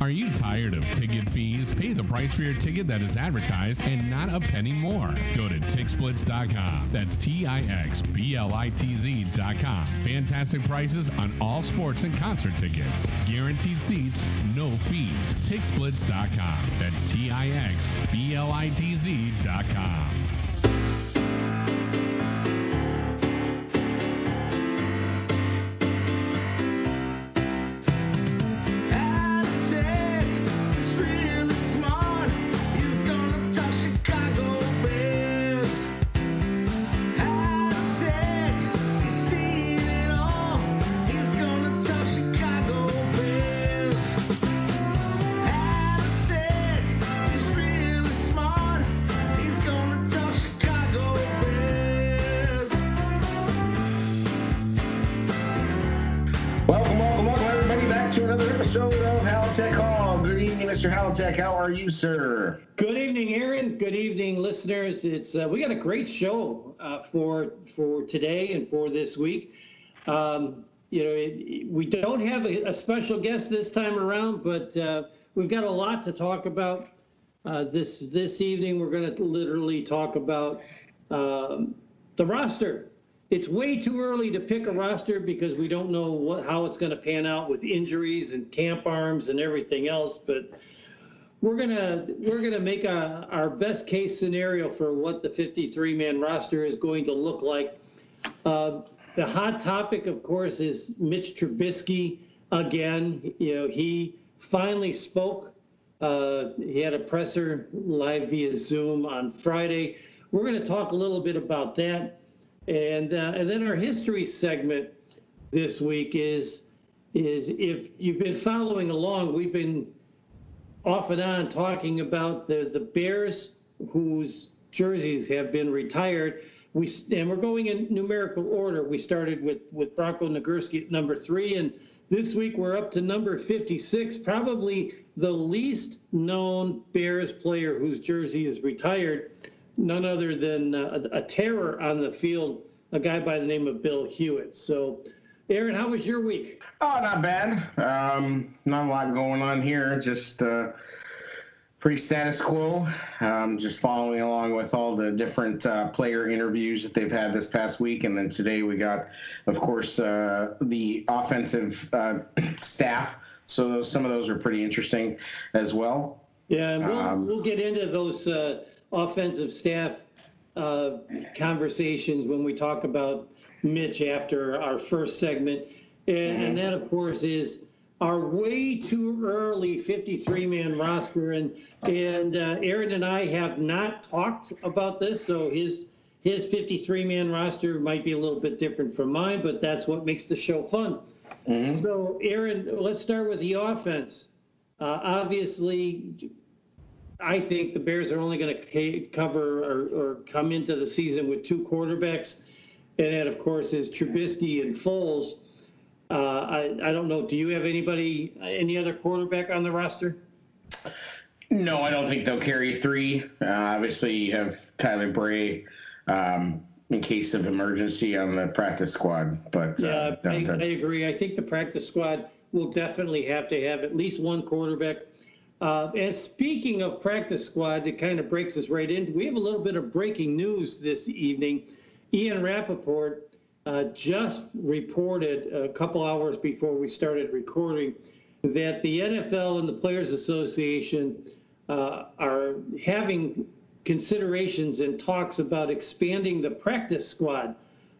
Are you tired of ticket fees? Pay the price for your ticket that is advertised and not a penny more. Go to TixBlitz.com. That's T I X B L I T Z.com. Fantastic prices on all sports and concert tickets. Guaranteed seats, no fees. TixBlitz.com. That's T I X B L I T Z.com. Mr. Halatek. How are you, sir? Good evening, Aaron. Good evening, listeners. It's uh, we got a great show uh, for for today and for this week. Um, you know, it, we don't have a, a special guest this time around, but uh, we've got a lot to talk about. Uh, this this evening, we're going to literally talk about um, the roster. It's way too early to pick a roster because we don't know what how it's going to pan out with injuries and camp arms and everything else. But we're gonna we're gonna make a, our best case scenario for what the 53 man roster is going to look like. Uh, the hot topic, of course, is Mitch Trubisky again. You know, he finally spoke. Uh, he had a presser live via Zoom on Friday. We're going to talk a little bit about that, and uh, and then our history segment this week is is if you've been following along, we've been off and on talking about the, the Bears whose jerseys have been retired. We and we're going in numerical order. We started with with Bronco Nagurski at number three, and this week we're up to number 56, probably the least known Bears player whose jersey is retired, none other than uh, a, a terror on the field, a guy by the name of Bill Hewitt. So, Aaron, how was your week? Oh, not bad. Um, not a lot going on here. Just uh, pretty status quo. Um, just following along with all the different uh, player interviews that they've had this past week, and then today we got, of course, uh, the offensive uh, staff. So those, some of those are pretty interesting as well. Yeah, and we'll, Um, we'll get into those uh, offensive staff uh, conversations when we talk about Mitch after our first segment. And, and that, of course, is our way too early 53 man roster. And, and uh, Aaron and I have not talked about this, so his. His 53 man roster might be a little bit different from mine, but that's what makes the show fun. So, Aaron, let's start with the offense. Uh, obviously, I think the Bears are only going to cover or, or come into the season with two quarterbacks, and that, of course, is Trubisky and Foles. Uh, I, I don't know. Do you have anybody, any other quarterback on the roster? No, I don't think they'll carry three. Uh, obviously, you have Tyler Bray um, in case of emergency on the practice squad, but Yeah, uh, I, I agree. I think the practice squad will definitely have to have at least one quarterback. Uh, and speaking of practice squad, it kind of breaks us right into. We have a little bit of breaking news this evening. Ian Rapoport uh, just reported a couple hours before we started recording that the NFL and the Players Association uh, are having considerations and talks about expanding the practice squad.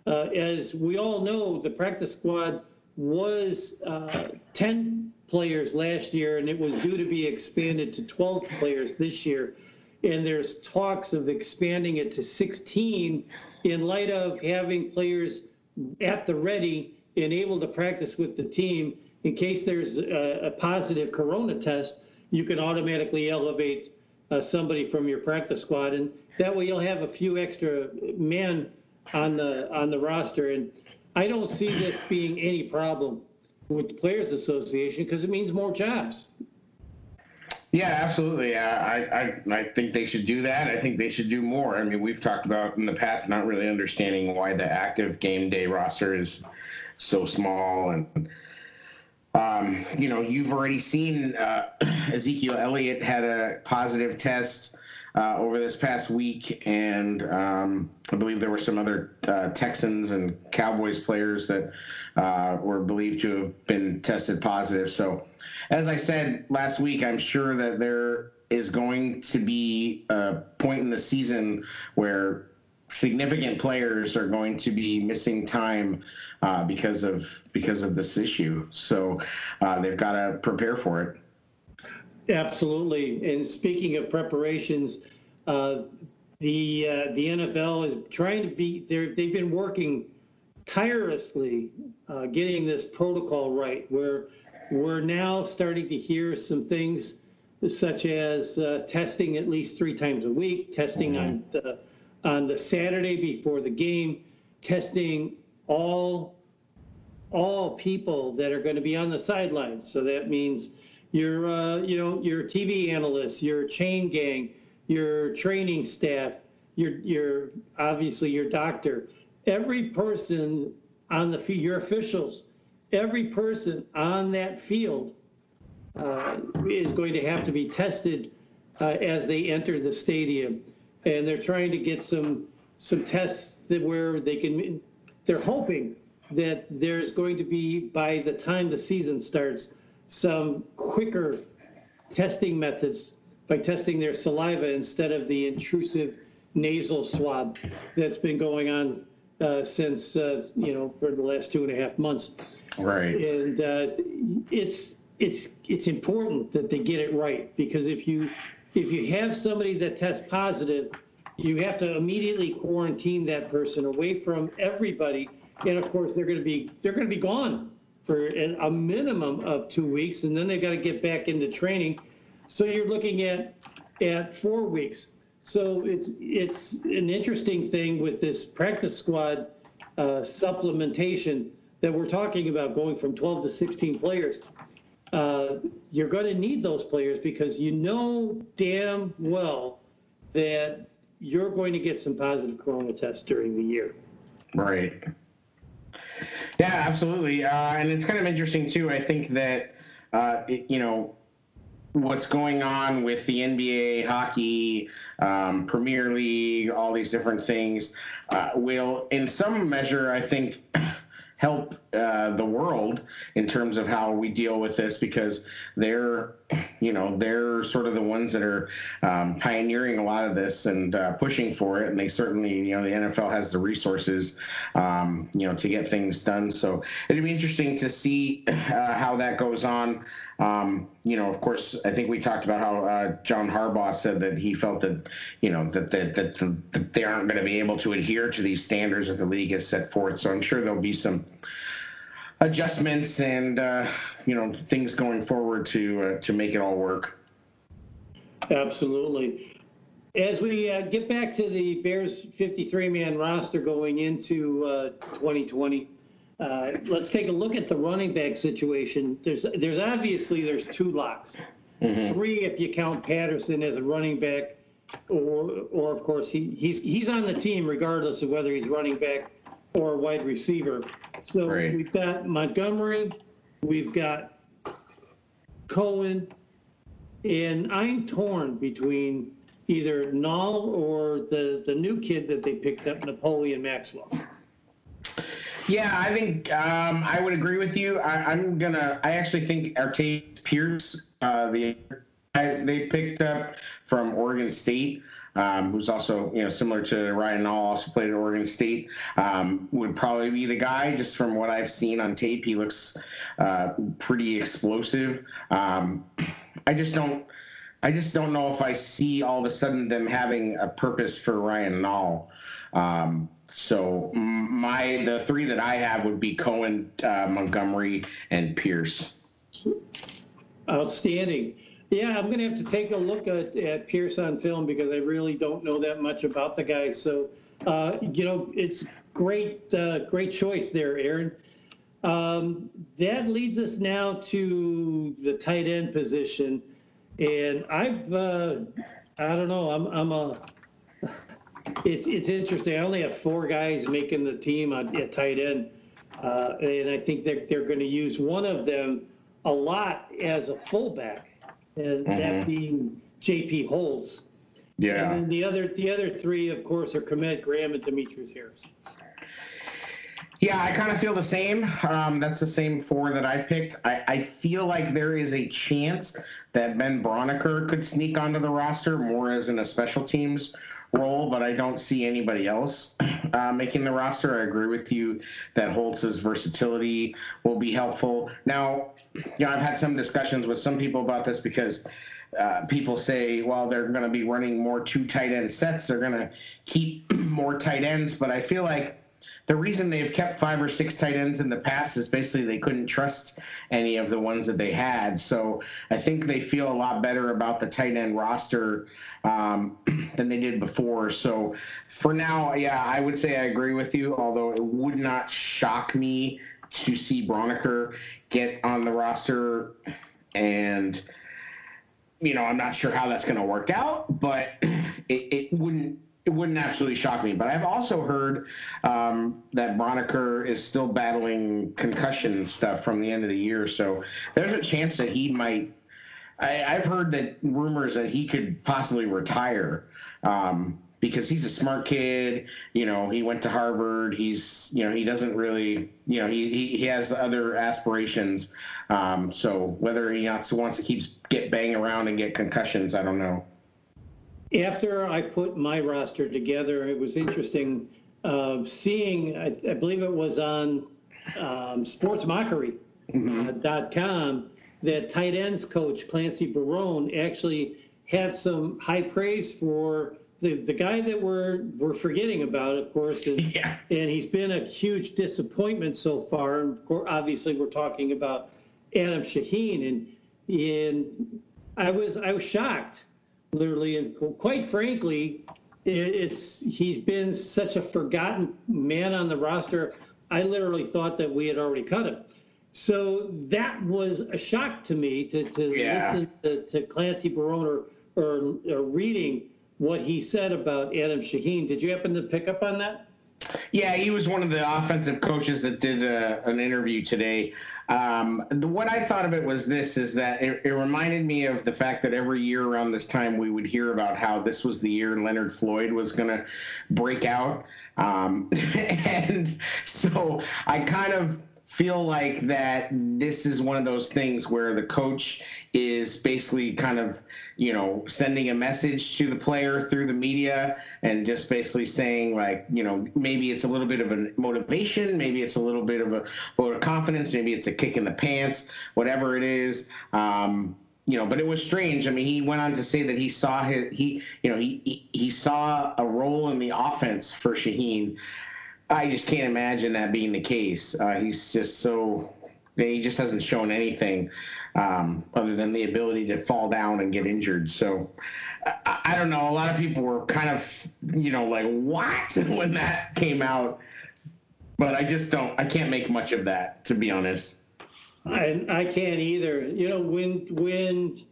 Uh, as we all know, the practice squad was uh, 10 players last year, and it was due to be expanded to 12 players this year. And there's talks of expanding it to 16 in light of having players at the ready and able to practice with the team. In case there's a, a positive corona test you can automatically elevate uh, somebody from your practice squad and that way you'll have a few extra men on the on the roster. And i don't see this being any problem with the players association because it means more jobs Yeah, absolutely. I, I I think they should do that. I think they should do more. I mean, we've talked about in the past not really understanding why the active game day roster is so small and um, you know, you've already seen uh, Ezekiel Elliott had a positive test uh, over this past week, and um, I believe there were some other uh, Texans and Cowboys players that uh, were believed to have been tested positive. So, as I said last week, I'm sure that there is going to be a point in the season where significant players are going to be missing time uh, because of because of this issue. So uh, they've got to prepare for it. Absolutely. And speaking of preparations, uh, the uh, the NFL is trying to be they they've been working tirelessly uh, getting this protocol right. Where we're now starting to hear some things such as uh, testing at least three times a week, testing on the on the Saturday before the game, testing all all people that are going to be on the sidelines. So that means your, uh, you know, your TV analysts, your chain gang, your training staff, your, your obviously your doctor, every person on the field, your officials, every person on that field uh, is going to have to be tested uh, as they enter the stadium, and they're trying to get some some tests that where they can. They're hoping that there's going to be by the time the season starts some quicker testing methods by testing their saliva instead of the intrusive nasal swab that's been going on uh, since uh, you know for the last two and a half months Right. and uh, it's it's it's important that they get it right because if you if you have somebody that tests positive, you have to immediately quarantine that person away from everybody, and of course they're going to be they're going to be gone for an, a minimum of two weeks, and then they've got to get back into training. So you're looking at at four weeks. So it's it's an interesting thing with this practice squad uh, supplementation that we're talking about going from 12 to 16 players. Uh, you're going to need those players because you know damn well that you're going to get some positive corona tests during the year. Right. Yeah, absolutely. Uh, and it's kind of interesting too. I think that uh, it, you know what's going on with the NBA, hockey, um, Premier League, all these different things uh, will, in some measure, I think. help uh, the world in terms of how we deal with this because they're you know they're sort of the ones that are um, pioneering a lot of this and uh, pushing for it. And they certainly you know the NFL has the resources um, you know to get things done. So it'd be interesting to see uh, how that goes on. Um, you know of course I think we talked about how uh, John Harbaugh said that he felt that you know that that, that, that they aren't going to be able to adhere to these standards that the league has set forth. So I'm sure there'll be some adjustments and uh, you know things going forward to uh, to make it all work. Absolutely. As we uh, get back to the Bears 53-man roster going into uh, 2020, uh, let's take a look at the running back situation. There's there's obviously there's two locks, three if you count Patterson as a running back, or or of course he, he's he's on the team regardless of whether he's running back or wide receiver. So Right. we've got Montgomery, we've got Cohen, and I'm torn between either Nall or the, the new kid that they picked up, Napoleon Maxwell. Yeah, I think um, I would agree with you. I, I'm gonna. I actually think Artavis Pierce, uh, the guy they picked up from Oregon State, um, who's also you know similar to Ryan Nall, also played at Oregon State, um, would probably be the guy. Just from what I've seen on tape, he looks uh, pretty explosive. Um, I just don't. I just don't know if I see all of a sudden them having a purpose for Ryan Nall. Um, so my the three that I have would be Cohen, uh, Montgomery, and Pierce. Outstanding. Yeah, I'm going to have to take a look at, at Pierce on film because I really don't know that much about the guy. So, uh, you know, it's great, uh, great choice there, Aaron. Um, that leads us now to the tight end position, and I've, uh, I don't know, I'm, I'm a. It's it's interesting. I only have four guys making the team at tight end, uh, and I think they're they're going to use one of them a lot as a fullback, and that being J.P. Holtz. Yeah. And then the other the other three, of course, are Kmet Graham and Demetrius Harris. Yeah, I kind of feel the same. Um, that's the same four that I picked. I, I feel like there is a chance that Ben Braunecker could sneak onto the roster more as in a special teams role, but I don't see anybody else uh, making the roster. I agree with you that Holtz's versatility will be helpful. Now, you know, I've had some discussions with some people about this because uh, people say, well, they're going to be running more two tight end sets. They're going to keep more tight ends, but I feel like the reason they've kept five or six tight ends in the past is basically they couldn't trust any of the ones that they had. So I think they feel a lot better about the tight end roster um, than they did before. So for now, yeah, I would say I agree with you, although it would not shock me to see Braunecker get on the roster. And, you know, I'm not sure how that's going to work out, but it wouldn't absolutely shock me. But I've also heard um, that Braunecker is still battling concussion stuff from the end of the year. So there's a chance that he might. I, I've heard that rumors that he could possibly retire um, because he's a smart kid. You know, he went to Harvard. He's you know he doesn't really you know he he, he has other aspirations. Um, so whether he wants wants to keep get bang around and get concussions, I don't know. After I put my roster together, it was interesting uh, seeing, I, I believe it was on um, sportsmockery.com, that tight ends coach Clancy Barone actually had some high praise for the, the guy that we're, we're forgetting about, of course, is, Yeah. and he's been a huge disappointment so far. And of course, obviously, we're talking about Adam Shaheen, and and I was I was shocked, literally, and quite frankly, it's he's been such a forgotten man on the roster. I literally thought that we had already cut him. So that was a shock to me to, to Yeah. listen to, to Clancy Barone or, or, or reading what he said about Adam Shaheen. Did you happen to pick up on that? Yeah, he was one of the offensive coaches that did uh an interview today. Um, the, what I thought of it was this: is that it, it reminded me of the fact that every year around this time we would hear about how this was the year Leonard Floyd was going to break out, um, and so I kind of feel like that this is one of those things where the coach is basically kind of you know sending a message to the player through the media and just basically saying like you know maybe it's a little bit of a motivation maybe it's a little bit of a vote of confidence maybe it's a kick in the pants whatever it is um you know, but it was strange. I mean, he went on to say that he saw his, he, you know, he, he, he saw a role in the offense for Shaheen I just can't imagine that being the case. Uh, he's just so he just hasn't shown anything um, other than the ability to fall down and get injured. So I, I don't know. A lot of people were kind of you know like what when that came out, but I just don't. I can't make much of that to be honest. I, I can't either. You know, when when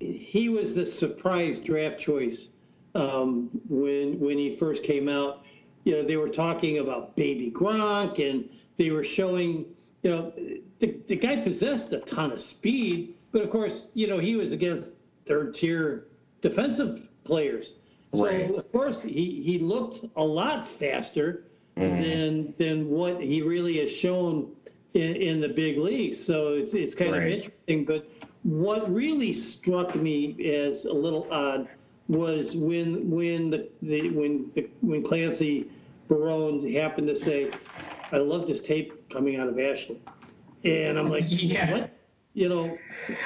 he was the surprise draft choice um, when when he first came out, you know, they were talking about baby Gronk and they were showing, you know, the, the guy possessed a ton of speed, but of course, you know, he was against third tier defensive players. So Right. of course he, he looked a lot faster mm-hmm. than than what he really has shown in, in the big leagues. So it's it's kind of interesting. But what really struck me as a little odd was when when the, the when the, when Clancy Barone happened to say, "I love this tape coming out of Ashland," and I'm like, Yeah. "What? You know,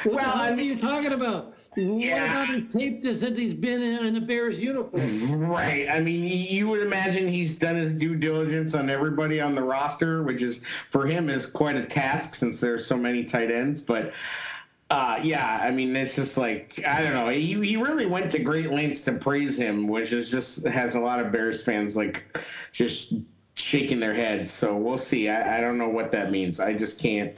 what Well, I are you talking about? What about his tape that says he's been in, the Bears uniform?" Right. I mean, you- you would imagine he's done his due diligence on everybody on the roster, which is for him is quite a task since there's so many tight ends. But uh, yeah, I mean, it's just like I don't know. He he really went to great lengths to praise him, which is just has a lot of Bears fans like just shaking their heads. So we'll see. I, I don't know what that means. I just can't.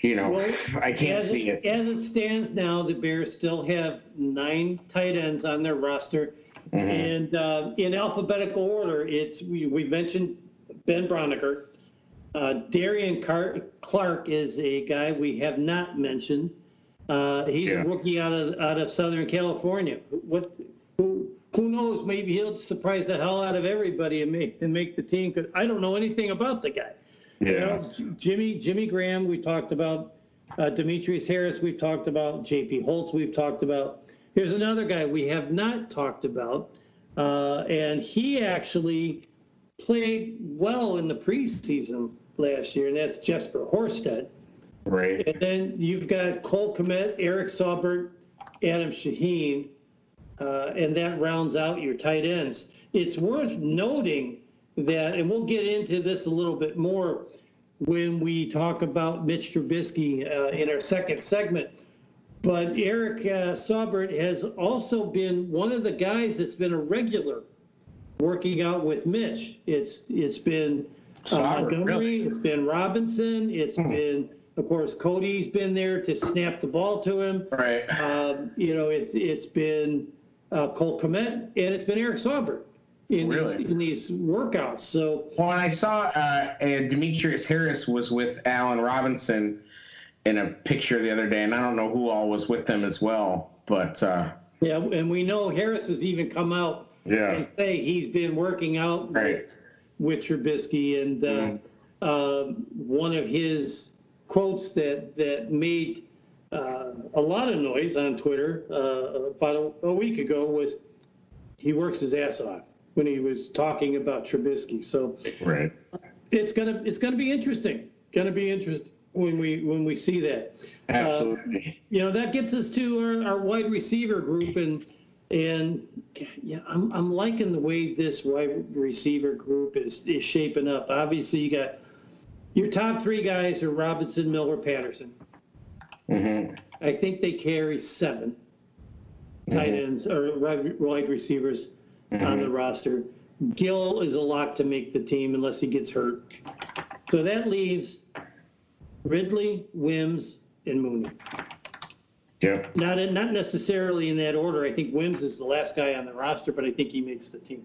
You know, Well, I can't see it, it. As it stands now, the Bears still have nine tight ends on their roster. Mm-hmm. And uh, in alphabetical order, it's we, we mentioned Ben Braunecker, Uh, Darian Car- Clark is a guy we have not mentioned. Uh, he's Yeah. a rookie out of out of Southern California. What who who knows? Maybe he'll surprise the hell out of everybody and make and make the team. Cause I don't know anything about the guy. You know, Jimmy Jimmy Graham, we talked about. Uh, Demetrius Harris, we've talked about. J.P. Holtz, we've talked about. Here's another guy we have not talked about, uh, and he actually played well in the preseason last year, and that's Jesper Horsted. Right. And then you've got Cole Kmet, Eric Saubert, Adam Shaheen, uh, and that rounds out your tight ends. It's worth noting that, and we'll get into this a little bit more when we talk about Mitch Trubisky uh, in our second segment. But Eric uh, Saubert has also been one of the guys that's been a regular working out with Mitch. It's it's been uh, Montgomery, really? it's been Robinson, It's been of course Cody's been there to snap the ball to him. Right. Um, you know, it's it's been uh, Cole Kmet and it's been Eric Saubert in Really? these in these workouts. So Well, and I saw uh, uh, Demetrius Harris was with Allen Robinson in a picture the other day, and I don't know who all was with them as well, but uh, yeah, and we know Harris has even come out yeah, and say he's been working out right, with Trubisky, and uh, um, one of his quotes that that made uh, a lot of noise on Twitter uh, about a, a week ago was he works his ass off when he was talking about Trubisky. So right. it's gonna it's gonna be interesting. Gonna be interesting when we when we see that. Uh, Absolutely. you know that gets us to our, our wide receiver group and and yeah I'm, I'm liking the way this wide receiver group is is shaping up. Obviously you got your top three guys are robinson miller patterson. Mm-hmm. i think they carry 7 tight ends or wide wide receivers on the roster. Gill is a lock to make the team unless he gets hurt. So that leaves ridley wims and mooney Yep. Not in, not necessarily in that order. I think Wims is the last guy on the roster, but I think he makes the team.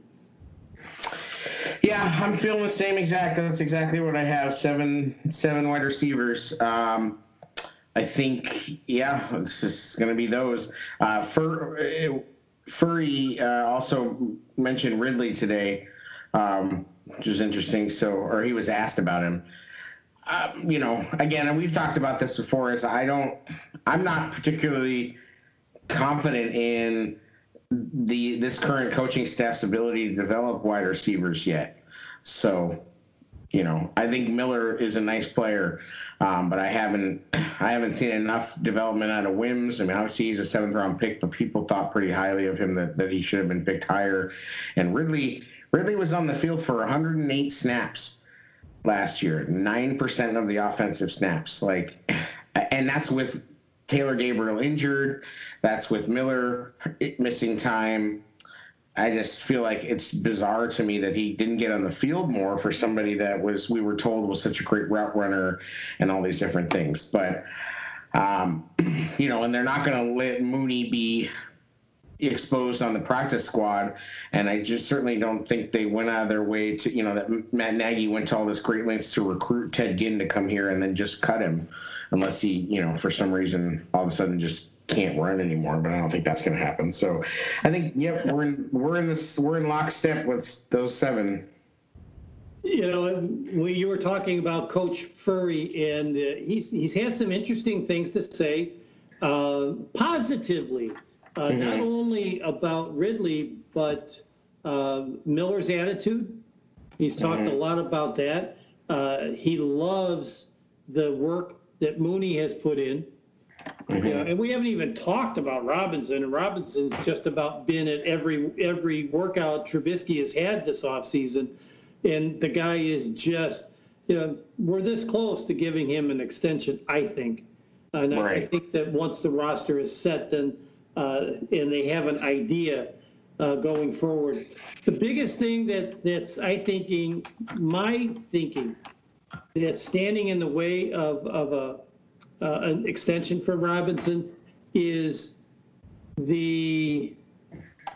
Yeah, I'm feeling the same exact. That's exactly what I have. Seven, seven wide receivers. Um, I think, yeah, it's just going to be those. Uh, Fur, Furrey uh, also mentioned Ridley today, um, which was interesting. So, or he was asked about him. Um, you know, again, we've talked about this before. Is I don't, I'm not particularly confident in the this current coaching staff's ability to develop wide receivers yet. So, you know, I think Miller is a nice player, um, but I haven't I haven't seen enough development out of Wims. I mean, obviously he's a seventh round pick, but people thought pretty highly of him that, that he should have been picked higher. And Ridley Ridley was on the field for 108 snaps last year, nine percent of the offensive snaps. Like, and that's with Taylor Gabriel injured. That's with Miller missing time. I just feel like it's bizarre to me that he didn't get on the field more for somebody that was we were told was such a great route runner and all these different things. But um, you know, and they're not going to let Mooney be exposed on the practice squad. And I just certainly don't think they went out of their way to, you know, that Matt Nagy went to all this great lengths to recruit Ted Ginn to come here and then just cut him, unless he, you know, for some reason all of a sudden just can't run anymore. But I don't think that's going to happen. So I think, yep, we're in we're in this we're in lockstep with those seven. You know, when you were talking about Coach Furrey, and uh, he's he's had some interesting things to say, uh, positively, uh, not only about Ridley but uh, Miller's attitude. He's talked a lot about that. Uh, he loves the work that Mooney has put in. You know, and we haven't even talked about Robinson, and Robinson's just about been at every every workout Trubisky has had this offseason. And the guy is just, you know, we're this close to giving him an extension, I think. And I Right. think that once the roster is set, then and they have an idea uh, going forward. The biggest thing that that's I thinking, my thinking, that's standing in the way of of a uh, an extension for Robinson is the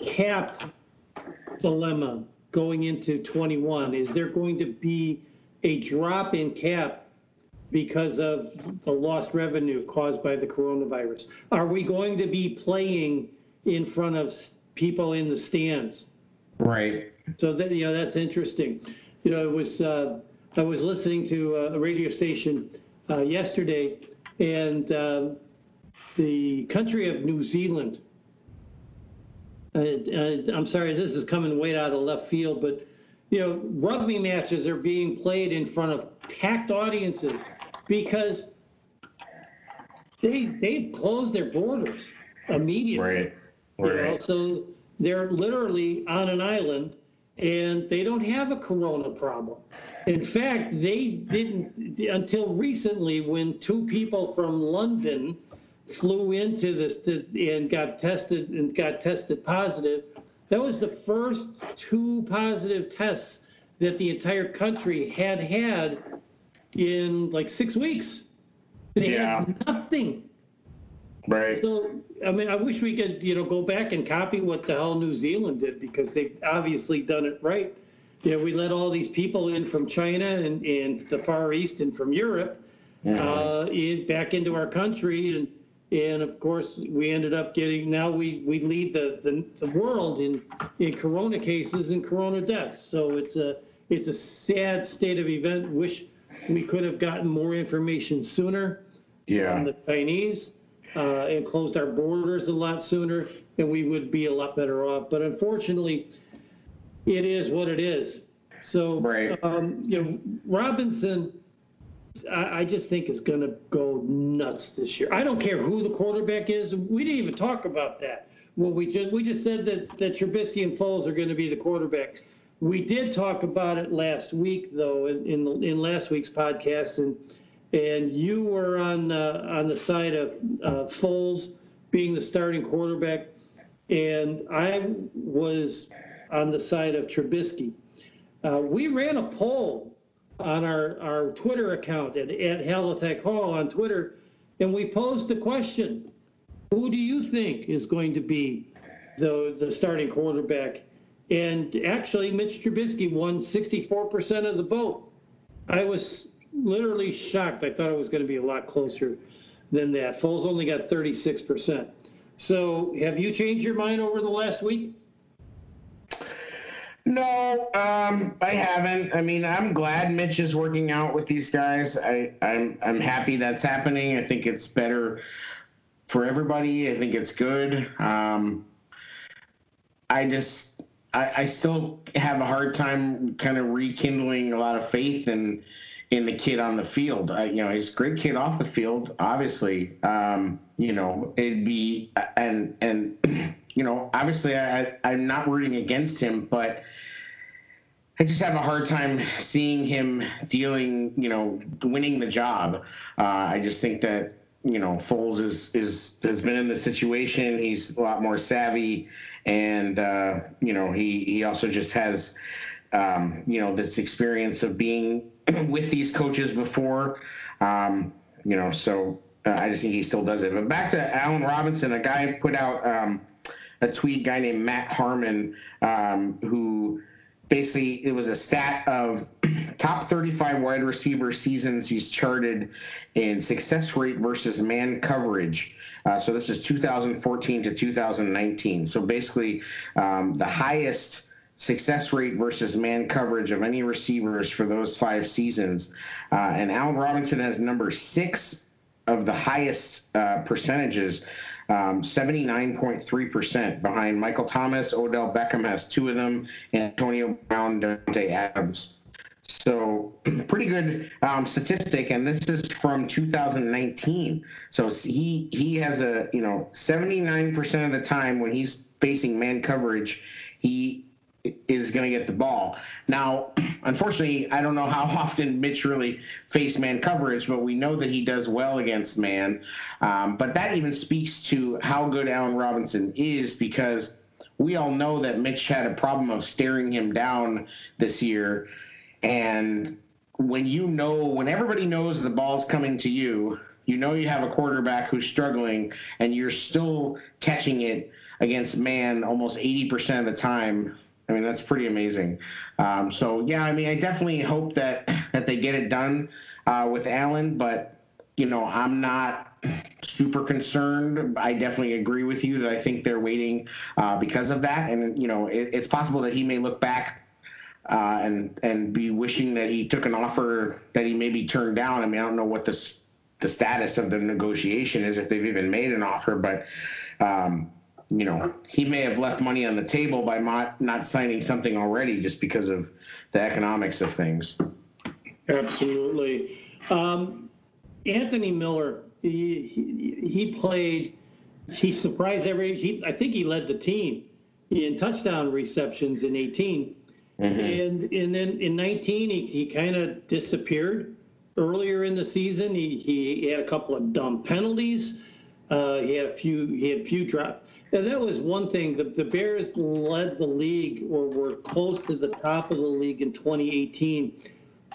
cap dilemma going into 21. Is there going to be a drop in cap because of the lost revenue caused by the coronavirus? Are we going to be playing in front of people in the stands? Right. So that you know that's interesting. You know, it was uh, I was listening to a radio station uh, yesterday, and uh, the country of New Zealand. Uh, uh, I'm sorry, this is coming way out of left field, but you know, rugby matches are being played in front of packed audiences because they they closed their borders immediately. Right. You know, Right. so they're literally on an island and they don't have a corona problem. In fact, they didn't until recently when two people from London flew into this to, and got tested and got tested positive. That was the first two positive tests that the entire country had had in like six weeks. They Yeah. had nothing. Right. So, I mean, I wish we could, you know, go back and copy what the hell New Zealand did because they've obviously done it right. You know, we let all these people in from China and, and the Far East and from Europe uh, in, back into our country. And, and of course, we ended up getting, now we, we lead the, the, the world in, in corona cases and corona deaths. So it's a, it's a sad state of event. Wish we could have gotten more information sooner from Yeah. the Chinese uh, and closed our borders a lot sooner, and we would be a lot better off. But unfortunately, it is what it is. So, Right. um, you know, Robinson, I, I just think is going to go nuts this year. I don't care who the quarterback is. We didn't even talk about that. Well, we just we just said that that Trubisky and Foles are going to be the quarterbacks. We did talk about it last week, though, in in, in last week's podcast, and and you were on uh, on the side of uh, Foles being the starting quarterback, and I was on the side of Trubisky. Uh, we ran a poll on our, our Twitter account at, at Halatek Hall on Twitter, and we posed the question: Who do you think is going to be the the starting quarterback? And actually, Mitch Trubisky won 64% of the vote. I was literally shocked. I thought it was going to be a lot closer than that. Foles only got 36%. So, have you changed your mind over the last week? No, um, I haven't. I mean, I'm glad Mitch is working out with these guys. I, I'm I'm happy that's happening. I think it's better for everybody. I think it's good. Um, I just I, I still have a hard time kind of rekindling a lot of faith in in the kid on the field. I, you know, he's a great kid off the field, obviously. Um, you know, it'd be and and you know, obviously I, I'm not rooting against him, but I just have a hard time seeing him dealing, you know, winning the job. Uh, I just think that you know Foles is is has been in the situation. He's a lot more savvy, and uh, you know he he also just has um, you know this experience of being with these coaches before. Um, you know, so uh, I just think he still does it. But back to Allen Robinson, a guy put out um, a tweet, guy named Matt Harmon, um, who basically it was a stat of top 35 wide receiver seasons he's charted in success rate versus man coverage. Uh, so this is 2014 to 2019. So basically, um, the highest success rate versus man coverage of any receivers for those five seasons. Uh, and Allen Robinson has number six of the highest uh, percentages, um, 79.3% behind Michael Thomas. Odell Beckham has two of them, Antonio Brown, Davante Adams. So pretty good um, statistic, and this is from 2019. So he he has a you know 79% of the time when he's facing man coverage, he is going to get the ball. Now, unfortunately, I don't know how often Mitch really faced man coverage, but we know that he does well against man. Um, but that even speaks to how good Allen Robinson is because we all know that Mitch had a problem of staring him down this year. And when you know, when everybody knows the ball's coming to you, you know you have a quarterback who's struggling, and you're still catching it against man almost 80% of the time. I mean, that's pretty amazing. Um, so yeah, I mean, I definitely hope that that they get it done uh, with Allen, but you know, I'm not super concerned. I definitely agree with you that I think they're waiting uh, because of that, and you know, it, it's possible that he may look back. Uh, and and be wishing that he took an offer that he maybe turned down. I mean, I don't know what this the status of the negotiation is if they've even made an offer, but um, you know, he may have left money on the table by not, not signing something already just because of the economics of things. Absolutely. Um, Anthony Miller, he, he, he played, he surprised every, he, I think he led the team in touchdown receptions in 18. And, and then in 19, he, he kind of disappeared. Earlier in the season, he, he had a couple of dumb penalties. Uh, he had a few, he had a few drops. And that was one thing. The, the Bears led the league or were close to the top of the league in 2018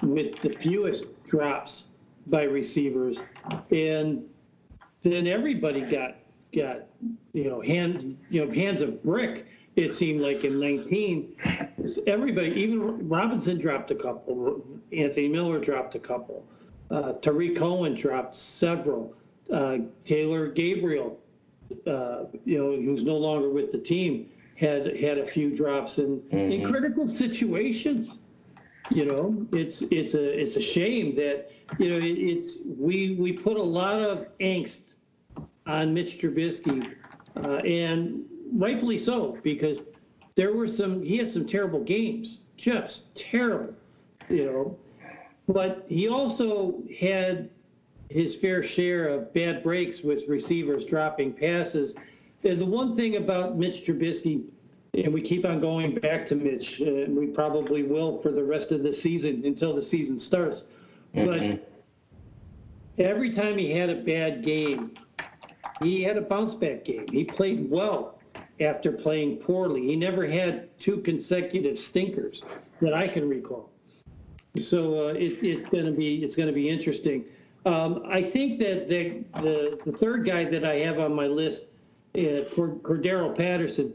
with the fewest drops by receivers. And then everybody got got you know hands you know hands of brick. It seemed like in 19, everybody, even Robinson dropped a couple. Anthony Miller dropped a couple. Uh, Tarik Cohen dropped several. Uh, Taylor Gabriel, uh, you know, who's no longer with the team, had had a few drops in, in critical situations. You know, it's it's a it's a shame that you know it, it's we we put a lot of angst on Mitch Trubisky, uh, and rightfully so because there were some he had some terrible games, just terrible, you know. But he also had his fair share of bad breaks with receivers dropping passes. And the one thing about Mitch Trubisky, and we keep on going back to Mitch, and we probably will for the rest of the season until the season starts. But mm-hmm. every time he had a bad game, he had a bounce back game. He played well after playing poorly. He never had two consecutive stinkers that I can recall. So uh, it's it's going to be it's going to be interesting. Um, I think that the, the the third guy that I have on my list, uh, Cord- Cordarrelle Patterson.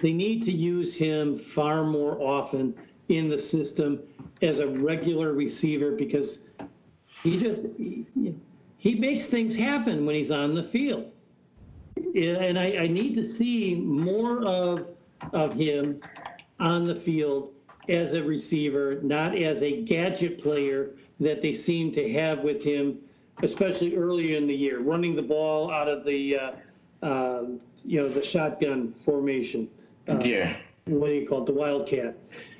They need to use him far more often in the system as a regular receiver because he just he, he makes things happen when he's on the field. And I, I need to see more of of him on the field as a receiver, not as a gadget player that they seem to have with him, especially earlier in the year, running the ball out of the, uh, um, you know, the shotgun formation. Uh, Yeah. What do you call it? The Wildcat.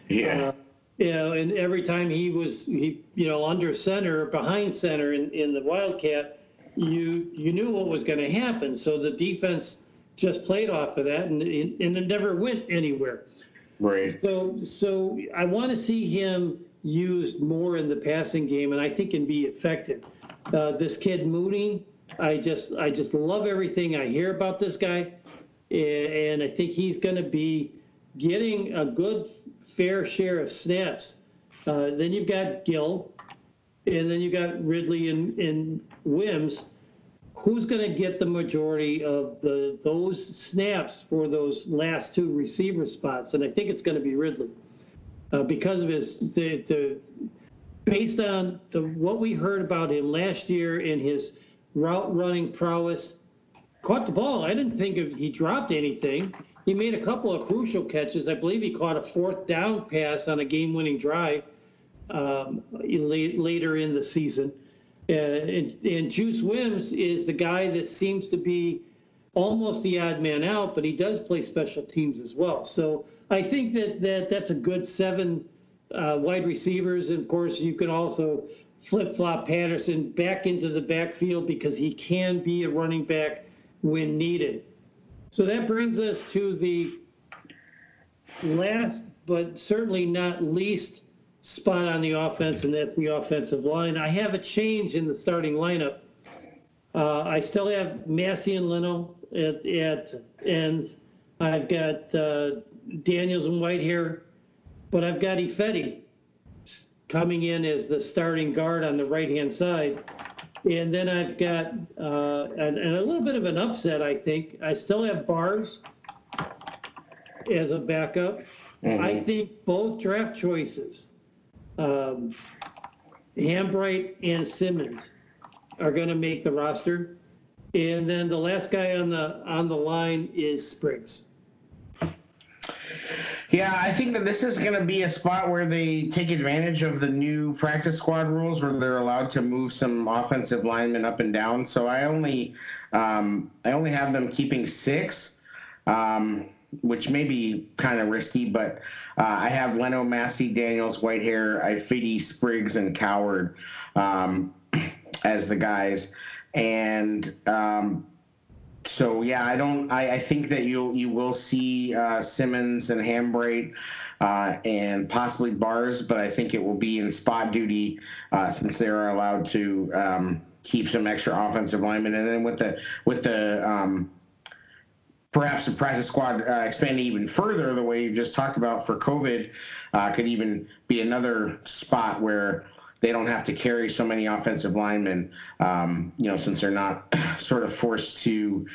Yeah. Uh, you know, and every time he was, he, you know, under center, behind center in, in the Wildcat, you you knew what was going to happen. So the defense just played off of that, and it, and it never went anywhere. right. So so I want to see him used more in the passing game, and I think can be effective. Uh, this kid Mooney, I just I just love everything I hear about this guy, and I think he's going to be getting a good fair share of snaps. Uh, then you've got Gill, and then you got Ridley and, and Wims. Who's going to get the majority of the those snaps for those last two receiver spots? And I think it's going to be Ridley uh, because of his the, the based on the what we heard about him last year in his route running prowess. Caught the ball. I didn't think he dropped anything. He made a couple of crucial catches. I believe he caught a fourth down pass on a game-winning drive um, later in the season. Uh, and, and Juice Wims is the guy that seems to be almost the odd man out, but he does play special teams as well. So I think that, that that's a good seven uh, wide receivers. And of course, you can also flip flop Patterson back into the backfield because he can be a running back when needed. So that brings us to the last, but certainly not least spot on the offense, and that's the offensive line. I have a change in the starting lineup. Uh, I still have Massie and Leno at, at ends. I've got uh, Daniels and Whitehair, but I've got Ifedi coming in as the starting guard on the right-hand side. And then I've got, uh, and, and a little bit of an upset, I think. I still have Bars as a backup. I think both draft choices, um, Hambright and Simmons, are going to make the roster. And then the last guy on the on the line is Spriggs. Yeah, I think that this is going to be a spot where they take advantage of the new practice squad rules, where they're allowed to move some offensive linemen up and down. So I only, um, I only have them keeping six, um, which may be kind of risky, but uh, I have Leno, Massie, Daniels, Whitehair, Ifedi, Spriggs, and Coward um, as the guys, and um, so yeah, I don't. I, I think that you you will see uh, Simmons and Hambright uh, and possibly Bars, but I think it will be in spot duty uh, since they are allowed to um, keep some extra offensive linemen. And then with the with the um, perhaps the practice squad uh, expanding even further, the way you've just talked about for COVID, uh, could even be another spot where they don't have to carry so many offensive linemen, um, you know, since they're not sort of forced to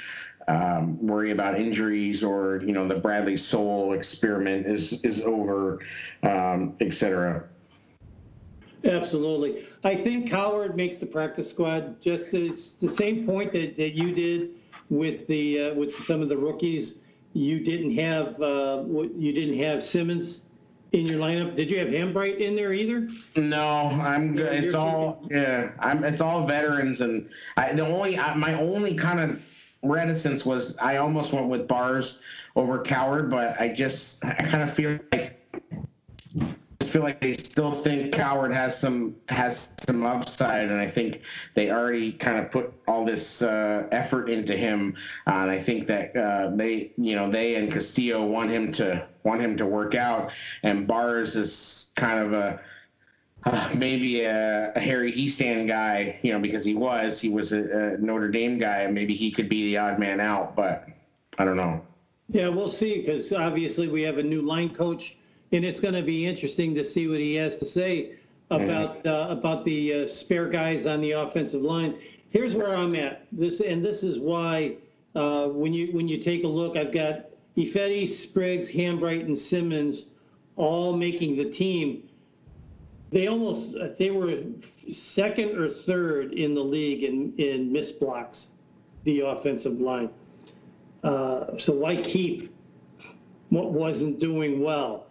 um, worry about injuries or, you know, the Bradley Sowell experiment is, is over, um, et cetera. Absolutely. I think Howard makes the practice squad just as the same point that, that you did with the uh, with some of the rookies. You didn't have uh, you didn't have Simmons in your lineup. Did you have Hambright in there either? No, I'm good. Yeah, It's all yeah. I'm. It's all veterans, and I, the only I, my only kind of reticence was I almost went with Bars over Coward, but I just I kind of feel like feel like they still think Coward has some has some upside, and I think they already kind of put all this uh, effort into him, uh, and I think that uh, they you know they and Castillo want him to want him to work out, and Bars is kind of a uh, maybe a, a Harry Hiestand guy, you know, because he was he was a, a Notre Dame guy, and maybe he could be the odd man out, but I don't know. Yeah, we'll see because obviously we have a new line coach, and it's going to be interesting to see what he has to say about uh, about the uh, spare guys on the offensive line. Here's where I'm at. This and this is why uh, when you when you take a look, I've got Ifedi, Spriggs, Hambright, and Simmons all making the team. They almost they were second or third in the league in in missed blocks, the offensive line. Uh, so why keep what wasn't doing well?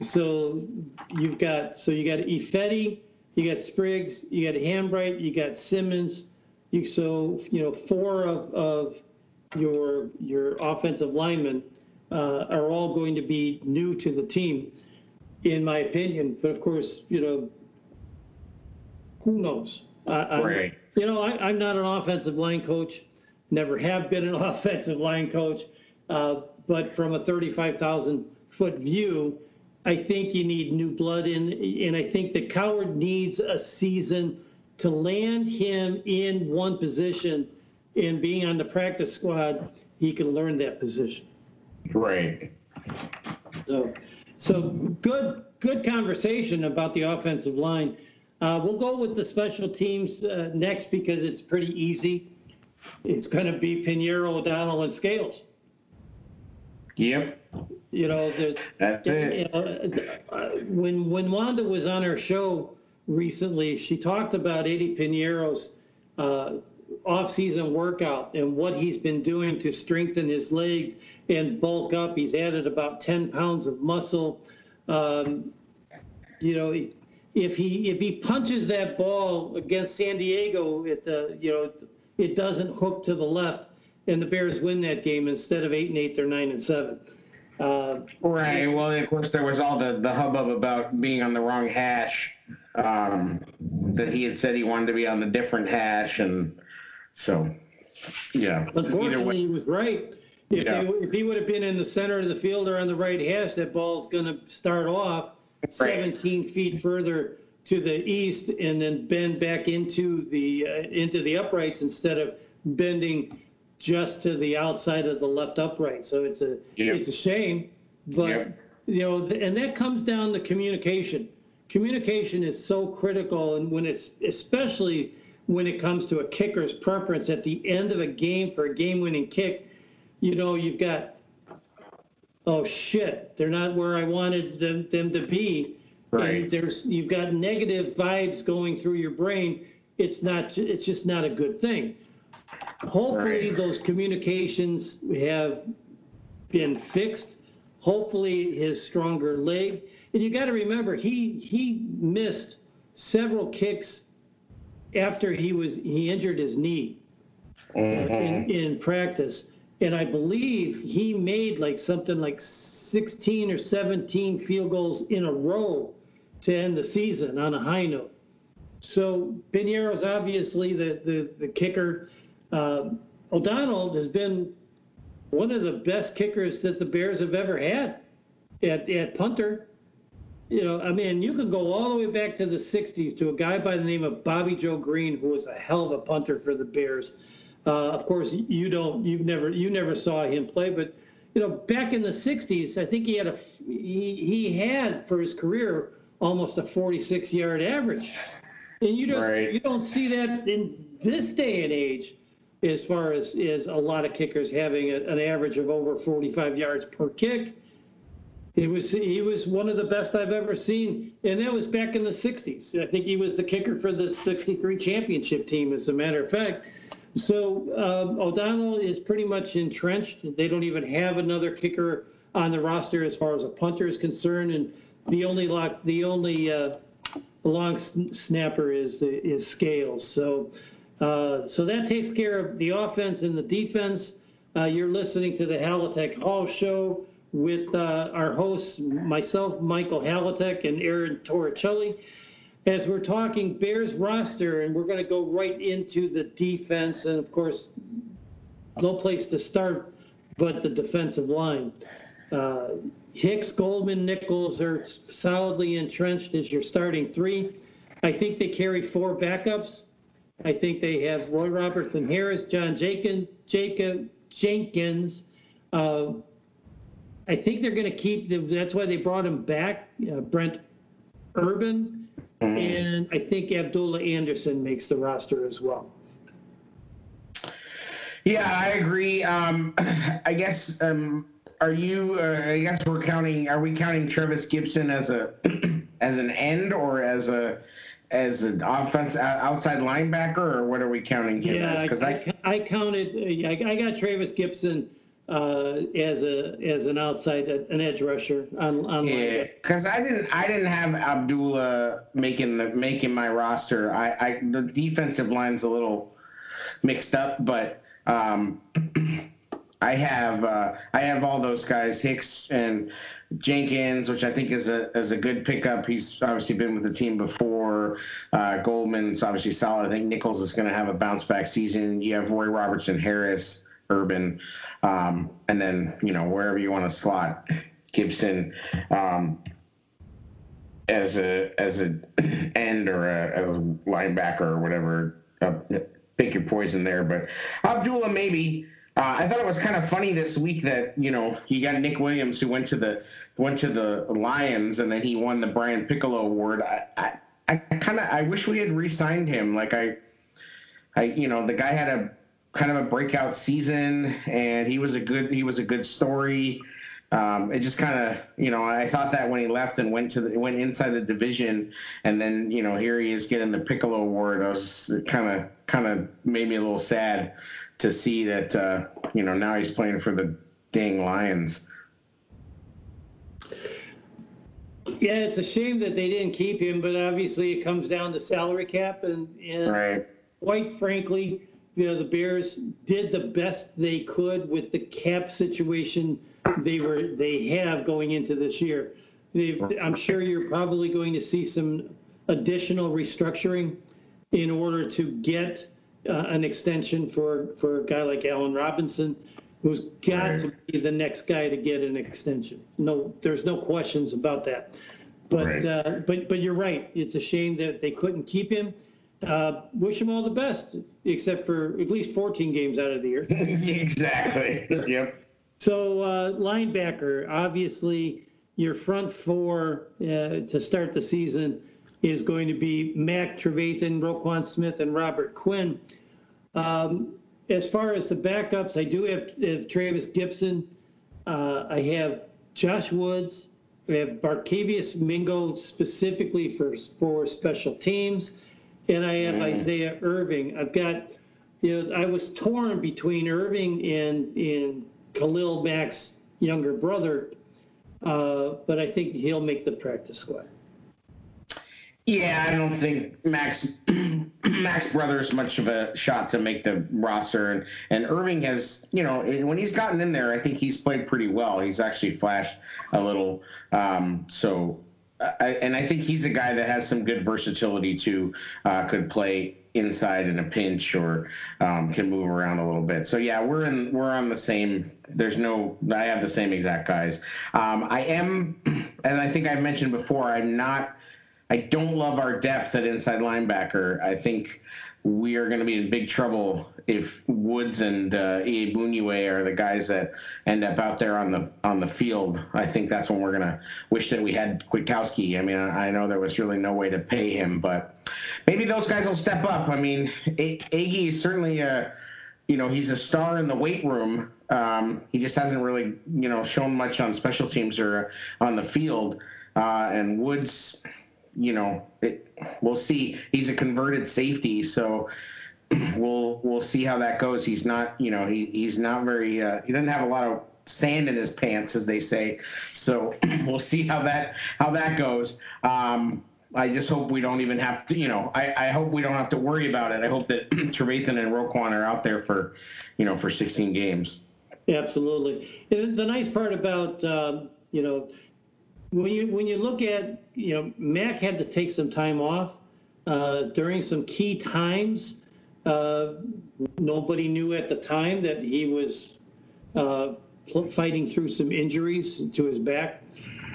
So you've got so you got Ifedi, you got Spriggs, you got Hambright, you got Simmons. You so you know four of, of your your offensive linemen uh, are all going to be new to the team, in my opinion. But of course, you know, who knows? I, Right. You know, I, I'm not an offensive line coach, never have been an offensive line coach. Uh, but from a 35,000 foot view, I think you need new blood in, and I think that Coward needs a season to land him in one position. And being on the practice squad, he can learn that position. Right. So, so good, good conversation about the offensive line. Uh, we'll go with the special teams uh, next because it's pretty easy. It's going to be Piñeiro, O'Donnell, and Scales. Yep. You know, the, That's it. you know, uh, when when Wanda was on her show recently, she talked about Eddy Piñeiro's uh, off-season workout and what he's been doing to strengthen his legs and bulk up. He's added about 10 pounds of muscle. Um, you know, if he if he punches that ball against San Diego, it uh, you know it doesn't hook to the left, and the Bears win that game instead of eight and eight, they're nine and seven. Uh, Right. Well, of course, there was all the, the hubbub about being on the wrong hash. Um, that he had said he wanted to be on the different hash, and so yeah. Either Unfortunately, way, he was right. If, Yeah. he, if he would have been in the center of the field or on the right hash, that ball's going to start off 17 feet further to the east and then bend back into the uh, into the uprights instead of bending just to the outside of the left upright. So it's a it's a shame, but you know, and that comes down to communication. Communication is so critical, and when it's especially when it comes to a kicker's preference at the end of a game for a game-winning kick, you know, you've got oh shit, they're not where I wanted them, them to be. Right. And there's, you've got negative vibes going through your brain. It's not, it's just not a good thing. Hopefully, Right. those communications have been fixed. Hopefully, his stronger leg. And you got to remember, he he missed several kicks after he was he injured his knee Mhm. in, in practice. And I believe he made like something like 16 or 17 field goals in a row to end the season on a high note. So Piñeiro's obviously the, the, the kicker. Um, O'Donnell has been one of the best kickers that the Bears have ever had at, at punter. You know, I mean, you can go all the way back to the 60s to a guy by the name of Bobby Joe Green, who was a hell of a punter for the Bears. Uh, of course, you don't, you've never, you never saw him play, but you know, back in the 60s, I think he had a, he, he had for his career almost a 46 yard average. And you don't, Right. you don't see that in this day and age as far as, as a lot of kickers having a, an average of over 45 yards per kick. He was he was one of the best I've ever seen, and that was back in the '60s. I think he was the kicker for the '63 championship team, as a matter of fact. So um, O'Donnell is pretty much entrenched. They don't even have another kicker on the roster as far as a punter is concerned, and the only lock, the only uh, long snapper is is Scales. So uh, so that takes care of the offense and the defense. Uh, you're listening to the Halatek Hall Show with uh, our hosts, myself, Michael Halatek, and Aaron Torricelli. As we're talking Bears roster, and we're going to go right into the defense, and of course, no place to start but the defensive line. Uh, Hicks, Goldman, Nichols are solidly entrenched as your starting three. I think they carry four backups. I think they have Roy Robertson Harris, John Jacob, Jacob Jenkins. Uh, I think they're going to keep the, that's why they brought him back, uh, Brent Urban. And I think Abdullah Anderson makes the roster as well. Yeah, I agree. Um, I guess um, are you? Uh, I guess we're counting. Are we counting Trevis Gipson as a as an end or as a as an offense uh, outside linebacker, or what are we counting him Yeah, as? Because I, I, I counted. uh, I, I got Trevis Gipson uh, as a as an outside an edge rusher on on yeah, because I didn't I didn't have Abdullah making the making my roster. I, I the defensive line's a little mixed up, but um, I have uh, I have all those guys Hicks and Jenkins, which I think is a is a good pickup. He's obviously been with the team before. Uh, Goldman's obviously solid. I think Nichols is going to have a bounce back season. You have Roy Robertson, Harris, Urban, um, and then you know wherever you want to slot Gipson. Um, as a as a end or a, as a linebacker or whatever. Uh, pick your poison there, but Abdullah maybe. Uh, I thought it was kind of funny this week that you know you got Nick Williams who went to the went to the Lions and then he won the Brian Piccolo Award. I I, I kind of I wish we had re-signed him. Like I I you know the guy had a kind of a breakout season and he was a good he was a good story. Um, it just kind of, you know, I thought that when he left and went to the, went inside the division, and then, you know, here he is getting the Piccolo Award. I was kind of, kind of made me a little sad to see that, uh, you know, now he's playing for the dang Lions. Yeah, it's a shame that they didn't keep him, but obviously it comes down to salary cap, and, and Right. quite frankly, you know, the Bears did the best they could with the cap situation they were they have going into this year. They've, I'm sure you're probably going to see some additional restructuring in order to get uh, an extension for for a guy like Allen Robinson, who's got to be the next guy to get an extension. No, there's no questions about that. But Right. uh, but but you're right. It's a shame that they couldn't keep him. Uh, wish him all the best, except for at least 14 games out of the year. exactly. Yep. So uh, linebacker, obviously, your front four uh, to start the season is going to be Mack Trevathan, Roquan Smith, and Robert Quinn. Um, as far as the backups, I do have, have Trevis Gipson. Uh, I have Josh Woods. We have Barkevious Mingo specifically for for special teams, and I have Isaiah Irving. I've got, you know, I was torn between Irving and and Khalil Mack's younger brother, uh, but I think he'll make the practice squad. Yeah, I don't think Mack's Mack's brother is much of a shot to make the roster, and and Irving has, you know, when he's gotten in there, I think he's played pretty well. He's actually flashed a little, um, so. I, and I think he's a guy that has some good versatility too. Uh, could play inside in a pinch or um, can move around a little bit. So yeah, we're in we're on the same. There's no I have the same exact guys. Um, I am, and I think I mentioned before, I'm not I don't love our depth at inside linebacker. I think we are going to be in big trouble if Woods and uh, Iyiegbuniwe are the guys that end up out there on the on the field. I think that's when we're going to wish that we had Kwiatkoski. I mean, I, know there was really no way to pay him, but maybe those guys will step up. I mean, Aggie is certainly a you know he's a star in the weight room. Um, he just hasn't really you know shown much on special teams or on the field. Uh, and Woods, you know, it, we'll see. He's a converted safety, so we'll we'll see how that goes. He's not, you know, he, he's not very. Uh, he doesn't have a lot of sand in his pants, as they say. So we'll see how that how that goes. Um, I just hope we don't even have to, you know, I, I hope we don't have to worry about it. I hope that Trevathan and Roquan are out there for, you know, for 16 games. Absolutely. The nice part about um, you know when you when you look at you know Mack had to take some time off uh, during some key times. Uh, nobody knew at the time that he was uh, fighting through some injuries to his back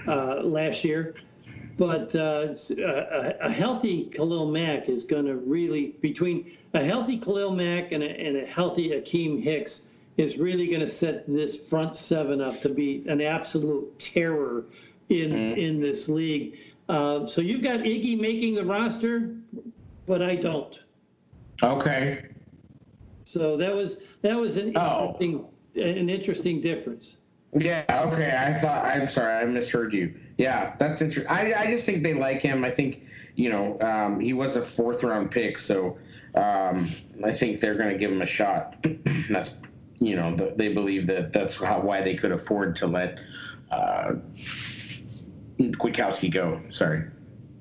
uh, last year. But uh, a, a a healthy Khalil Mack is going to really between a healthy Khalil Mack and a, and a healthy Akiem Hicks is really going to set this front seven up to be an absolute terror in in this league. Um, so you've got Iggy making the roster, but I don't. Okay. So that was that was an Oh. interesting an interesting difference. Yeah. Okay. I thought. I'm sorry. I misheard you. Yeah. That's interesting. I, I just think they like him. I think you know um, he was a fourth round pick, so um, I think they're going to give him a shot. that's you know th- they believe that that's how why they could afford to let uh, Kwiatkoski go. Sorry.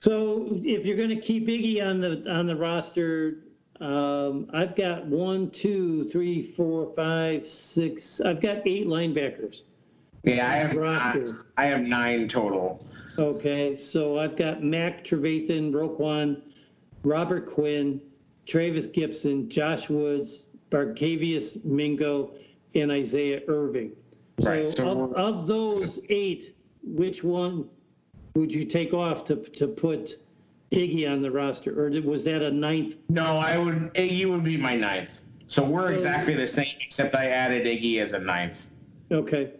So if you're going to keep Iggy on the on the roster, um, I've got one, two, three, four, five, six. I've got eight linebackers. Yeah, I have Roster. I have nine total. Okay, so I've got Mack Trevathan, Roquan, Robert Quinn, Trevis Gipson, Josh Woods, Barkevious Mingo, and Isaiah Irving. Right, So, so of, of those eight, which one would you take off to, to put Iggy on the roster? Or did- was that a ninth? No, I would. Iggy would be my ninth. So we're exactly the same, except I added Iggy as a ninth. Okay.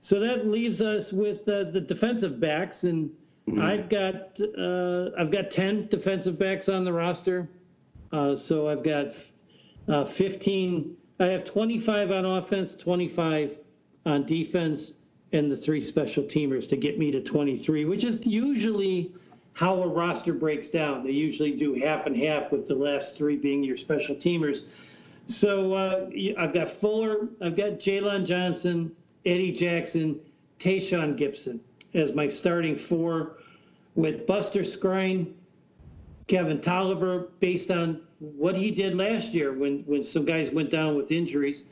So that leaves us with uh, the defensive backs, and I've got uh, I've got ten defensive backs on the roster. Uh, so I've got uh, 15. I have 25 on offense, 25 on defense, and the three special teamers to get me to 23, which is usually how a roster breaks down. They usually do half and half, with the last three being your special teamers. So uh, I've got Fuller, I've got Jaylon Johnson, Eddie Jackson, Tashaun Gipson as my starting four, with Buster Skrine, Kevin Toliver, based on what he did last year when, when some guys went down with injuries.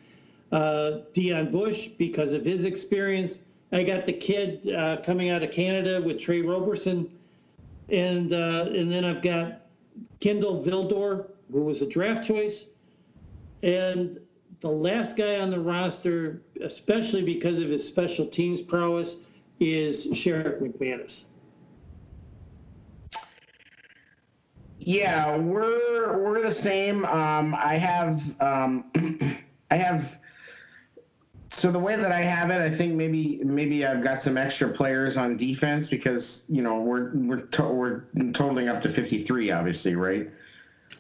Uh, Deon Bush, because of his experience. I got the kid uh, coming out of Canada with Tre Roberson. And, uh, and then I've got Kindle Vildor, who was a draft choice. And the last guy on the roster, especially because of his special teams prowess, is Sherrick McManus. Yeah, we're we're the same. Um, I have um, I have. So the way that I have it, I think maybe maybe I've got some extra players on defense because you know we're we're to, we're totaling up to 53, obviously, right?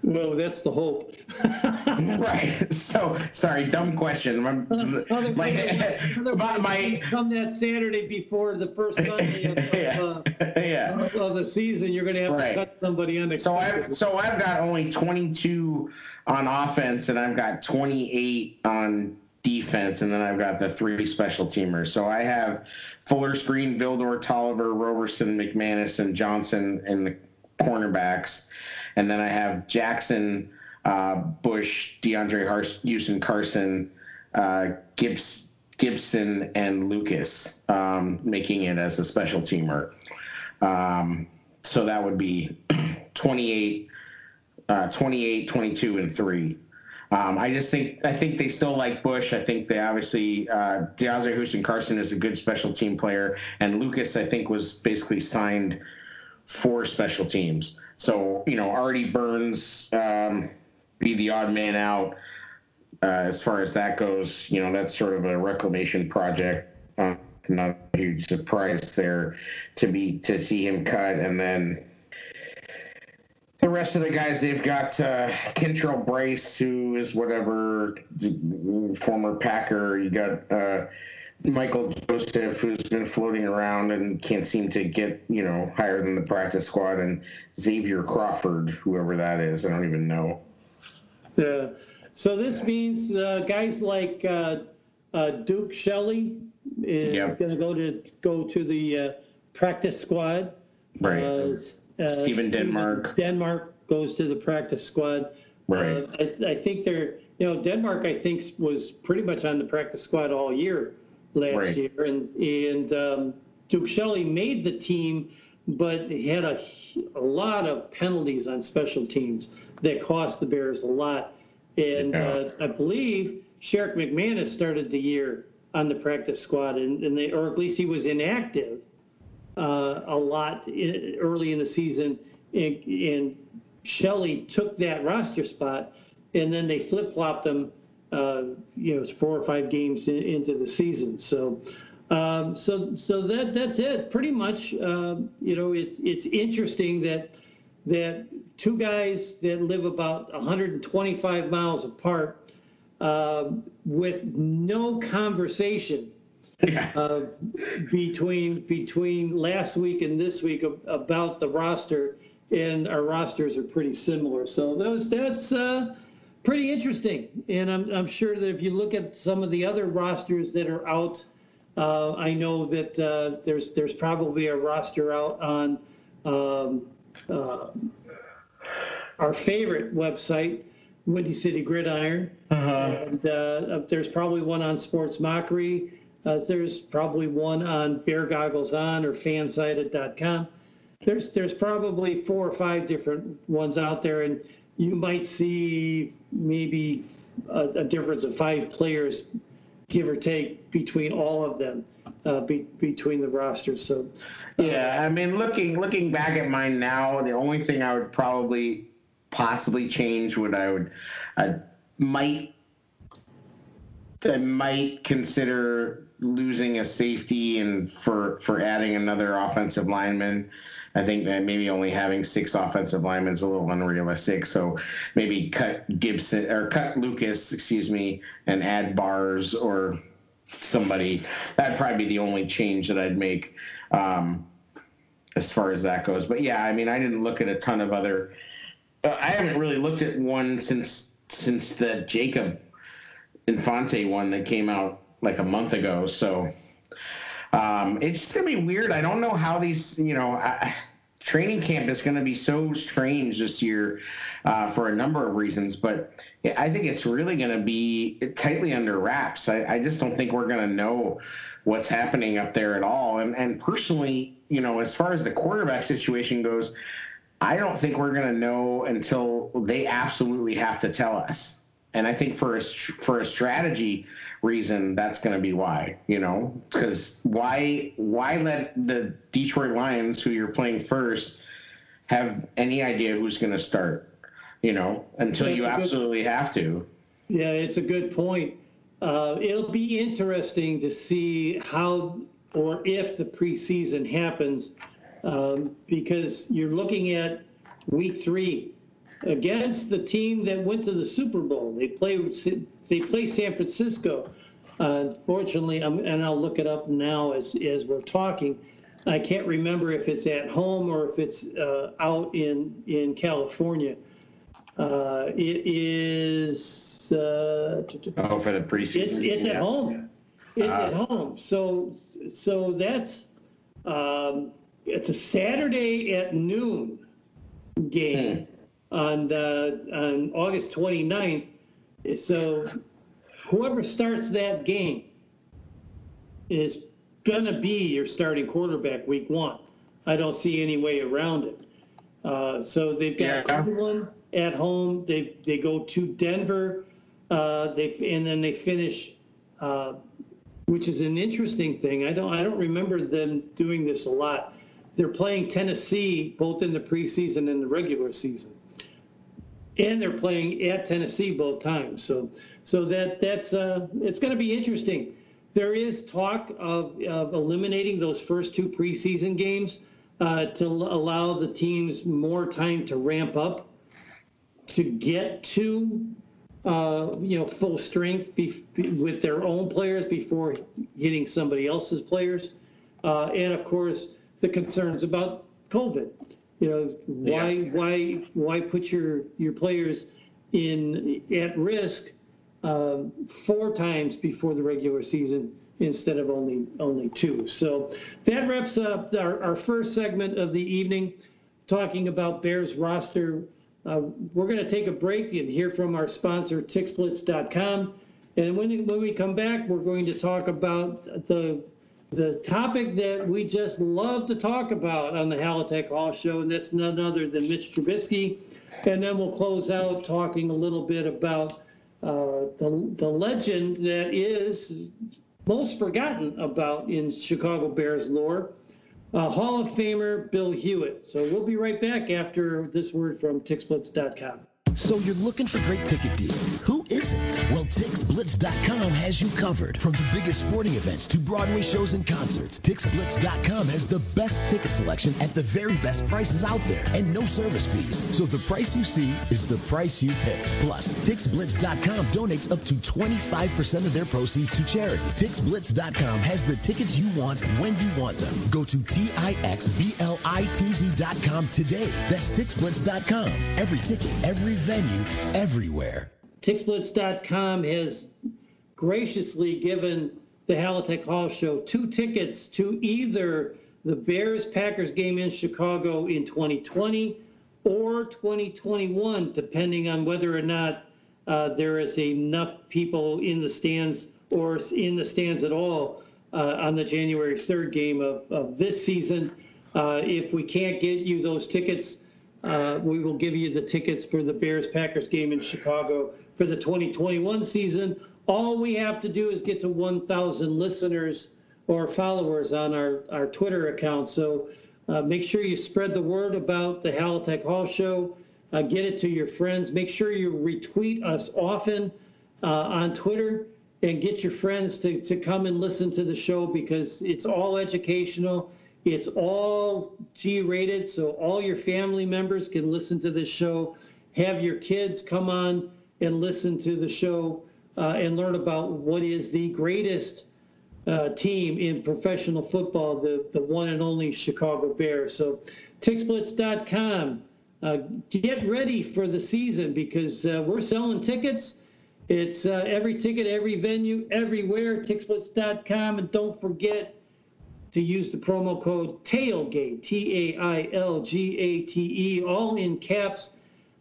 Well, that's the hope. right. So sorry, dumb question. My, Other my, other my, my come that Saturday before the first Sunday of, yeah, of, uh, yeah. of the season, you're going to have Right. to cut somebody on the. So I've so I've got only 22 on offense, and I've got 28 on defense, and then I've got the three special teamers. So I have Fuller, Skrine, Vildor, Toliver, Roberson, McManus, and Johnson in the cornerbacks, and then I have Jackson, uh, Bush, DeAndre Houston, Carson, uh, Gibbs. Gipson and Lucas um, making it as a special teamer. Um, so that would be 28, uh, 28, 22, and three. Um, I just think I think they still like Bush. I think they obviously uh, Houston Carson is a good special team player, and Lucas I think was basically signed for special teams. So you know Artie Burns um, be the odd man out uh, as far as that goes. You know that's sort of a reclamation project. Uh, not a huge surprise there to be to see him cut, and then the rest of the guys they've got uh, Kentrell Brice, who is whatever former Packer. You got uh, Michael Joseph, who's been floating around and can't seem to get you know higher than the practice squad, and Xavier Crawford, whoever that is. I don't even know. Yeah. So this means uh, guys like uh, uh, Duke Shelley is Yep. going to go to go to the uh, practice squad. Right. Uh, Stephen Denmark. Denmark goes to the practice squad. Right. Uh, I, I think they're, you know, Denmark, I think, was pretty much on the practice squad all year last Right. year. And, and um, Duke Shelley made the team, but he had a, a lot of penalties on special teams that cost the Bears a lot. And Yeah. uh, I believe Sherrick McManus started the year on the practice squad, and, and they, or at least he was inactive uh, a lot i early in the season, and, and Shelley took that roster spot, and then they flip flopped him, uh, you know, it's four or five games in, into the season. So, um, so, so that that's it. Pretty much, uh, you know, it's it's interesting that that two guys that live about 125 miles apart uh, with no conversation Yeah. uh, between between last week and this week about the roster, and our rosters are pretty similar. So those that's uh, pretty interesting, and I'm I'm sure that if you look at some of the other rosters that are out, uh, I know that uh, there's there's probably a roster out on um, uh, our favorite website, Windy City Gridiron. And uh, there's probably one on Sports Mockery. Uh, there's probably one on Bear Goggles On or Fansided.com. There's there's probably four or five different ones out there, and you might see maybe a, a difference of five players, give or take, between all of them, uh, be, between the rosters. So Yeah, I mean, looking looking back at mine now, the only thing I would probably possibly change would I would I might I might consider losing a safety and for for adding another offensive lineman. I think that maybe only having six offensive linemen is a little unrealistic. So maybe cut Gipson or cut Lucas, excuse me, and add Bars or somebody. That'd probably be the only change that I'd make um, as far as that goes. But yeah, I mean, I didn't look at a ton of other. Uh, I haven't really looked at one since since the Jacob Infante one that came out like a month ago. So um, it's just gonna be weird. I don't know how these, you know, I, training camp is gonna be so strange this year uh, for a number of reasons. But I think it's really gonna be tightly under wraps. I, I just don't think we're gonna know what's happening up there at all. And and personally, you know, as far as the quarterback situation goes. I don't think we're going to know until they absolutely have to tell us. And I think for a, for a strategy reason, that's going to be why, you know, because why why let the Detroit Lions, who you're playing first, have any idea who's going to start, you know, until That's you a good- absolutely have to. Yeah, it's a good point. Uh, it'll be interesting to see how or if the preseason happens um, because you're looking at week three against the team that went to the Super Bowl. They play they play San Francisco. Uh, unfortunately, I'm, and I'll look it up now as as we're talking. I can't remember if it's at home or if it's uh, out in in California. Uh, it is. Uh, Oh, for the preseason. it's it's at home. It's at home. So so that's um, it's a Saturday at noon game on the on August 29th. So whoever starts that game is gonna be your starting quarterback week one. I don't see any way around it. Uh, so they've got Yeah. Cleveland at home. They they go to Denver. Uh, they and then they finish, uh, which is an interesting thing. I don't I don't remember them doing this a lot. They're playing Tennessee both in the preseason and the regular season, and they're playing at Tennessee both times. So so that that's uh, it's going to be interesting. There is talk of, of eliminating those first two preseason games uh, to allow the teams more time to ramp up to get to uh, you know full strength be, be- with their own players before hitting somebody else's players, uh, and of course the concerns about COVID. You know why Yeah. why why put your your players in at risk um, four times before the regular season instead of only only two. So that wraps up our, our first segment of the evening, talking about Bears roster. Uh, we're going to take a break and hear from our sponsor, TixBlitz.com. And when, when we come back, we're going to talk about the the topic that we just love to talk about on the Halatek Hall Show, and that's none other than Mitch Trubisky. And then we'll close out talking a little bit about uh, the, the legend that is most forgotten about in Chicago Bears lore, uh, Hall of Famer Bill Hewitt. So we'll be right back after this word from TixBlitz.com. So you're looking for great ticket deals. Who isn't? Well, TixBlitz.com has you covered. From the biggest sporting events to Broadway shows and concerts, TixBlitz.com has the best ticket selection at the very best prices out there and no service fees. So the price you see is the price you pay. Plus, TixBlitz.com donates up to 25% of their proceeds to charity. TixBlitz.com has the tickets you want when you want them. Go to TIXBLITZ.com today. That's TixBlitz.com. Every ticket, every venue, everywhere. TixBlitz.com has graciously given the Halatek Hall Show two tickets to either the Bears Packers game in Chicago in 2020 or 2021, depending on whether or not uh, there is enough people in the stands or in the stands at all uh, on the January 3rd game of, of this season. Uh, if we can't get you those tickets, uh, we will give you the tickets for the Bears Packers game in Chicago for the 2021 season. All we have to do is get to 1,000 listeners or followers on our, our Twitter account. So uh, make sure you spread the word about the Halatek Hall Show. Uh, get it to your friends. Make sure you retweet us often uh, on Twitter and get your friends to, to come and listen to the show because it's all educational. It's all G rated, so all your family members can listen to this show. Have your kids come on and listen to the show uh, and learn about what is the greatest uh, team in professional football, the, the one and only Chicago Bears. So, TixBlitz.com. Uh, get ready for the season because uh, we're selling tickets. It's uh, every ticket, every venue, everywhere. TixBlitz.com. And don't forget to use the promo code TAILGATE, T A I L G A T E, all in caps,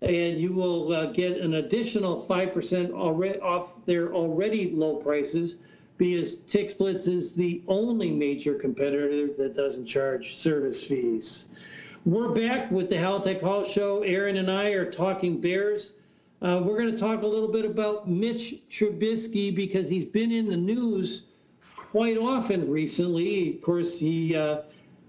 and you will uh, get an additional 5% already off their already low prices because TixBlitz is the only major competitor that doesn't charge service fees. We're back with the Halatek Hall Show. Aaron and I are talking Bears. Uh, we're going to talk a little bit about Mitch Trubisky because he's been in the news quite often recently. Of course, he uh,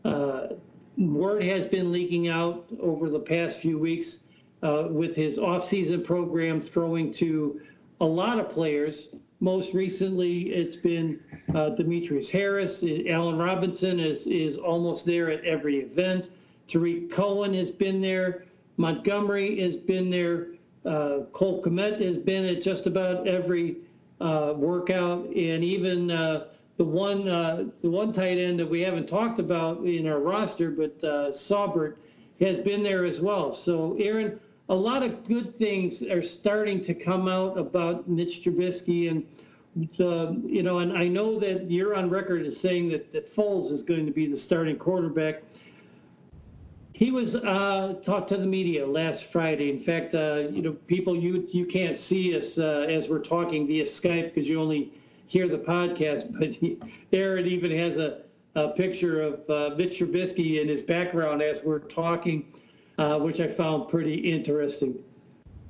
uh, word has been leaking out over the past few weeks uh, with his offseason program throwing to a lot of players. Most recently, it's been uh, Demetrius Harris. Allen Robinson is is almost there at every event. Tarik Cohen has been there Montgomery has been there. Uh, Cole Kmet has been at just about every uh, workout, and even uh, the one uh, the one tight end that we haven't talked about in our roster, but uh, Saubert has been there as well. So, Aaron, a lot of good things are starting to come out about Mitch Trubisky, and uh, you know, and I know that you're on record as saying that that Foles is going to be the starting quarterback. He was uh, talked to the media last Friday. In fact, uh, you know, people you you can't see us uh, as we're talking via Skype because you only hear the podcast. But Aaron even has a, a picture of uh, Mitch Trubisky in his background as we're talking, uh, which I found pretty interesting.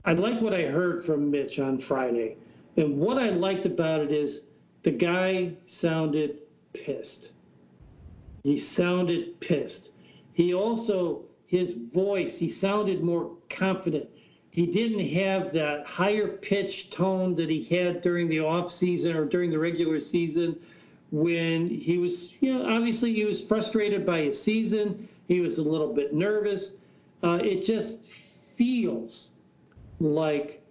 I liked what I heard from Mitch on Friday, and what I liked about it is the guy sounded pissed. He sounded pissed. He also, his voice, he sounded more confident. He didn't have that higher pitched tone that he had during the off season or during the regular season when he was, you know, obviously he was frustrated by his season. He was a little bit nervous. Uh, it just feels like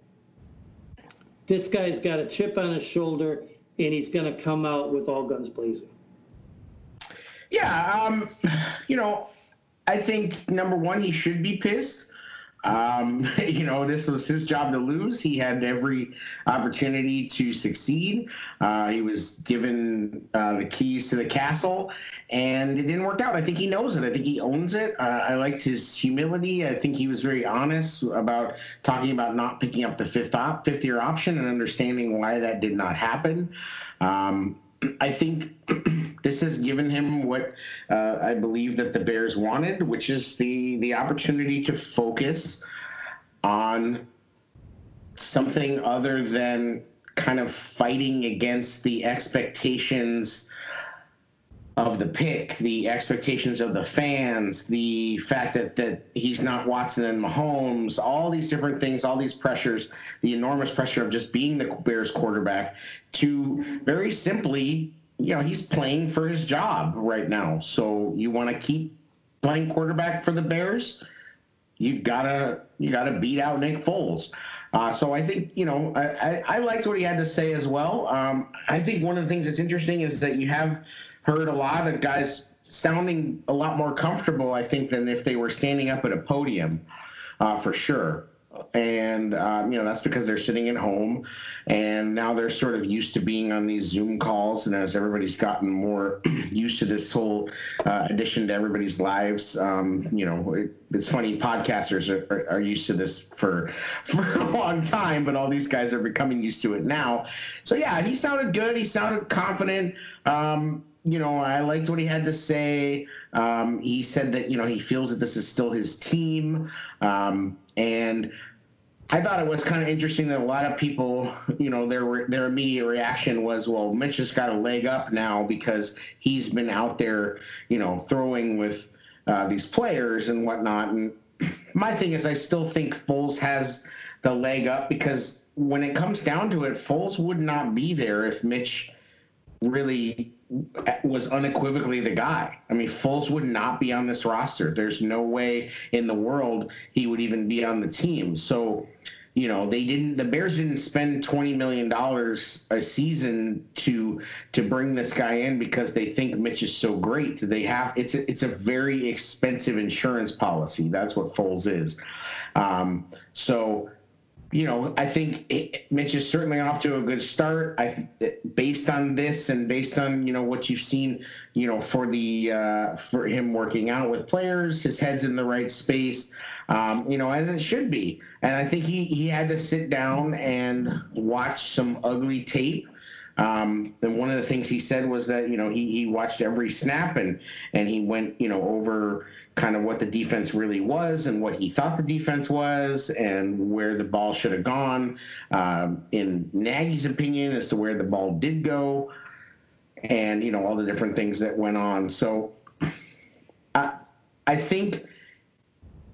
this guy's got a chip on his shoulder and he's going to come out with all guns blazing. Yeah, um, you know, I think number one, he should be pissed. Um, you know, this was his job to lose. He had every opportunity to succeed. Uh, he was given uh, the keys to the castle, and it didn't work out. I think he knows it. I think he owns it. Uh, I liked his humility. I think he was very honest about talking about not picking up the fifth op- fifth year option and understanding why that did not happen. Um, I think this has given him what uh, I believe that the Bears wanted, which is the the opportunity to focus on something other than kind of fighting against the expectations of the pick, the expectations of the fans, the fact that that he's not Watson and Mahomes, all these different things, all these pressures, the enormous pressure of just being the Bears quarterback, to very simply, you know, he's playing for his job right now. So you want to keep playing quarterback for the Bears, you've got to you got to beat out Nick Foles. Uh, so I think you know I, I, I, liked what he had to say as well. Um, I think one of the things that's interesting is that you have heard a lot of guys sounding a lot more comfortable, I think, than if they were standing up at a podium, uh, for sure. And um, you know that's because they're sitting at home, and now they're sort of used to being on these Zoom calls. And as everybody's gotten more used to this whole uh, addition to everybody's lives, um, you know, it, it's funny. Podcasters are, are, are, used to this for for a long time, but all these guys are becoming used to it now. So yeah, he sounded good. He sounded confident. Um, you know, I liked what he had to say. Um, he said that you know he feels that this is still his team, um, and I thought it was kind of interesting that a lot of people, you know, their their immediate reaction was, well, Mitch has got a leg up now because he's been out there, you know, throwing with uh, these players and whatnot. And my thing is, I still think Foles has the leg up because when it comes down to it, Foles would not be there if Mitch really was unequivocally the guy. I mean, Foles would not be on this roster. There's no way in the world he would even be on the team. So, you know, they didn't. The Bears didn't spend twenty million dollars a season to to bring this guy in because they think Mitch is so great. They have it's a, it's a very expensive insurance policy. That's what Foles is. Um, so you know, I think it, Mitch is certainly off to a good start. I, based on this and based on you know what you've seen, you know, for the uh, for him working out with players, his head's in the right space, um, you know, as it should be. And I think he he had to sit down and watch some ugly tape. Um, and one of the things he said was that you know he he watched every snap and and he went you know over kind of what the defense really was and what he thought the defense was and where the ball should have gone. Um, in Nagy's opinion, as to where the ball did go, and you know all the different things that went on. So, I I think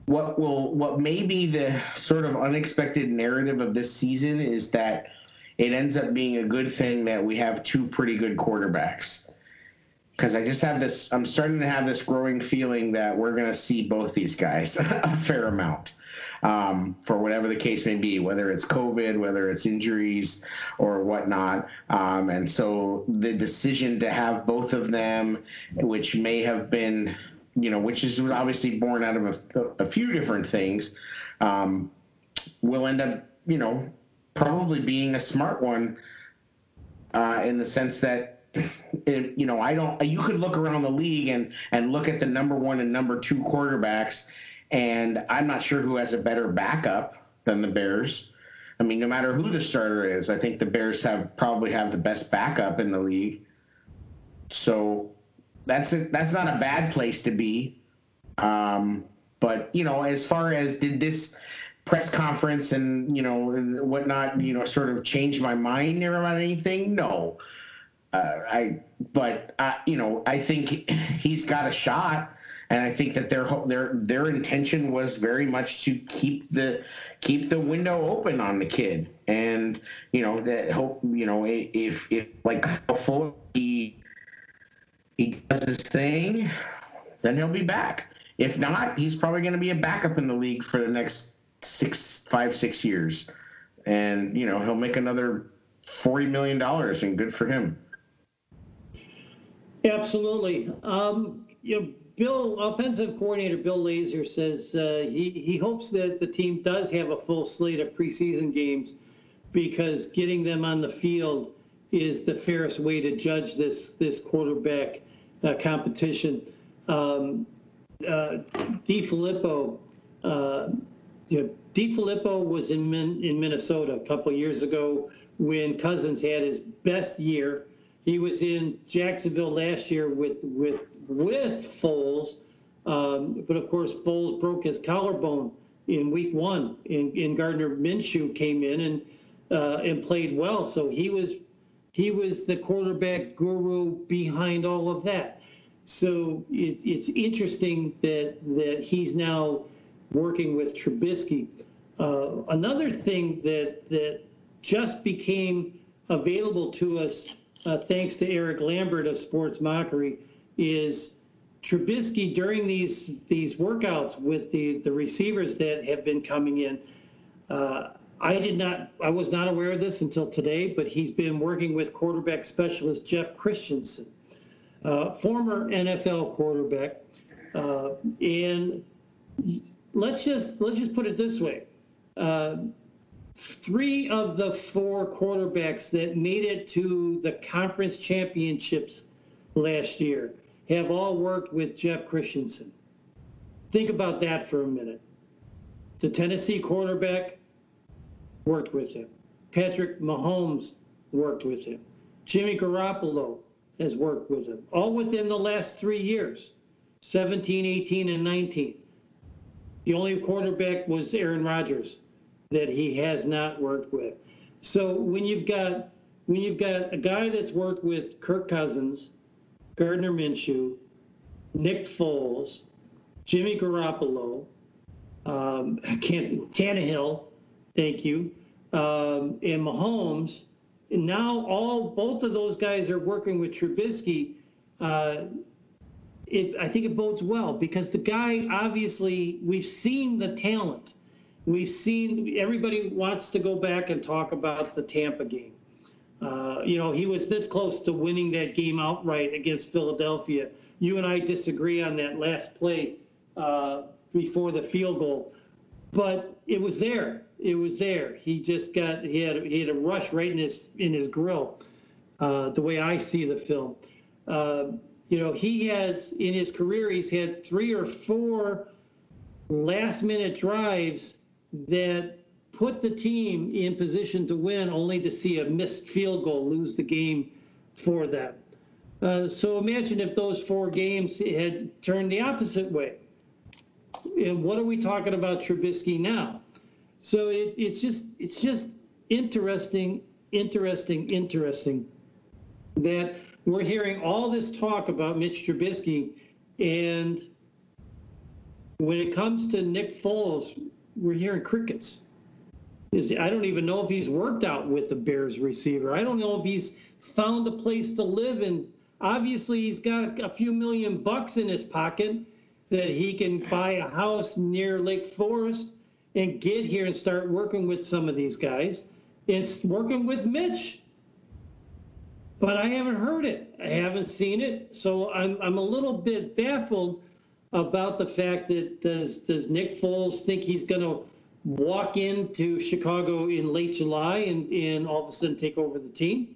what will what may be the sort of unexpected narrative of this season is that it ends up being a good thing that we have two pretty good quarterbacks because I just have this. I'm starting to have this growing feeling that we're going to see both these guys a fair amount. um, for whatever the case may be, whether it's COVID, whether it's injuries or whatnot. Um, and so the decision to have both of them, which may have been, you know, which is obviously born out of a, a few different things, um, will end up, you know, probably being a smart one uh, in the sense that it, you know I don't. You could look around the league and and look at the number one and number two quarterbacks, and I'm not sure who has a better backup than the Bears. I mean, no matter who the starter is, I think the Bears have probably have the best backup in the league. So that's that's not a bad place to be. Um, but you know, as far as did this press conference and you know whatnot, you know, sort of change my mind about anything? No. Uh, I, but uh, you know, I think he's got a shot, and I think that their their their intention was very much to keep the keep the window open on the kid, and you know, that hope you know if if like full he he does his thing, then he'll be back. If not, he's probably going to be a backup in the league for the next six, five, six years, and you know he'll make another forty million dollars, and good for him. Absolutely. Um, you know, Bill, offensive coordinator Bill Lazor says uh, he he hopes that the team does have a full slate of preseason games because getting them on the field is the fairest way to judge this this quarterback uh, competition. Um, uh, DeFilippo, uh, you know, was in Min, in Minnesota a couple years ago when Cousins had his best year. He was in Jacksonville last year with with with Foles, um, but of course Foles broke his collarbone in Week One, and, and Gardner Minshew came in and uh, and played well. So he was he was the quarterback guru behind all of that. So it, it's interesting that that he's now working with Trubisky. Uh, another thing that that just became available to us, uh, thanks to Eric Lambert of Sports Mockery, is Trubisky during these these workouts with the the receivers that have been coming in. Uh, I did not, I was not aware of this until today, but he's been working with quarterback specialist Jeff Christensen, uh, former NFL quarterback, uh, and let's just let's just put it this way: uh, three of the four quarterbacks that made it to the conference championships last year have all worked with Jeff Christensen. Think about that for a minute. The Tennessee quarterback worked with him. Patrick Mahomes worked with him. Jimmy Garoppolo has worked with him, all within the last three years 17, 18, and 19. The only quarterback was Aaron Rodgers that he has not worked with. So when you've got when you've got a guy that's worked with Kirk Cousins, Gardner Minshew, Nick Foles, Jimmy Garoppolo, um, I can't Tannehill, thank you, um, and Mahomes. And now all both of those guys are working with Trubisky. Uh, it, I think it bodes well because the guy obviously we've seen the talent. We've seen everybody wants to go back and talk about the Tampa game. Uh, you know, he was this close to winning that game outright against Philadelphia. You and I disagree on that last play uh, before the field goal, but it was there. It was there. He just got he had he had a rush right in his in his grill. Uh, the way I see the film, uh, you know, he has in his career he's had three or four last minute drives that put the team in position to win, only to see a missed field goal lose the game for them. Uh, so imagine if those four games had turned the opposite way. And what are we talking about Trubisky now? So it, it's just it's just interesting, interesting, interesting that we're hearing all this talk about Mitch Trubisky, and when it comes to Nick Foles, we're hearing crickets. Is I don't even know if he's worked out with the Bears receiver. I don't know if he's found a place to live and obviously he's got a few million bucks in his pocket that he can buy a house near Lake Forest and get here and start working with some of these guys. It's working with Mitch. But I haven't heard it. I haven't seen it. So I'm, I'm a little bit baffled about the fact that does does Nick Foles think he's going to walk into Chicago in late July and, and all of a sudden take over the team?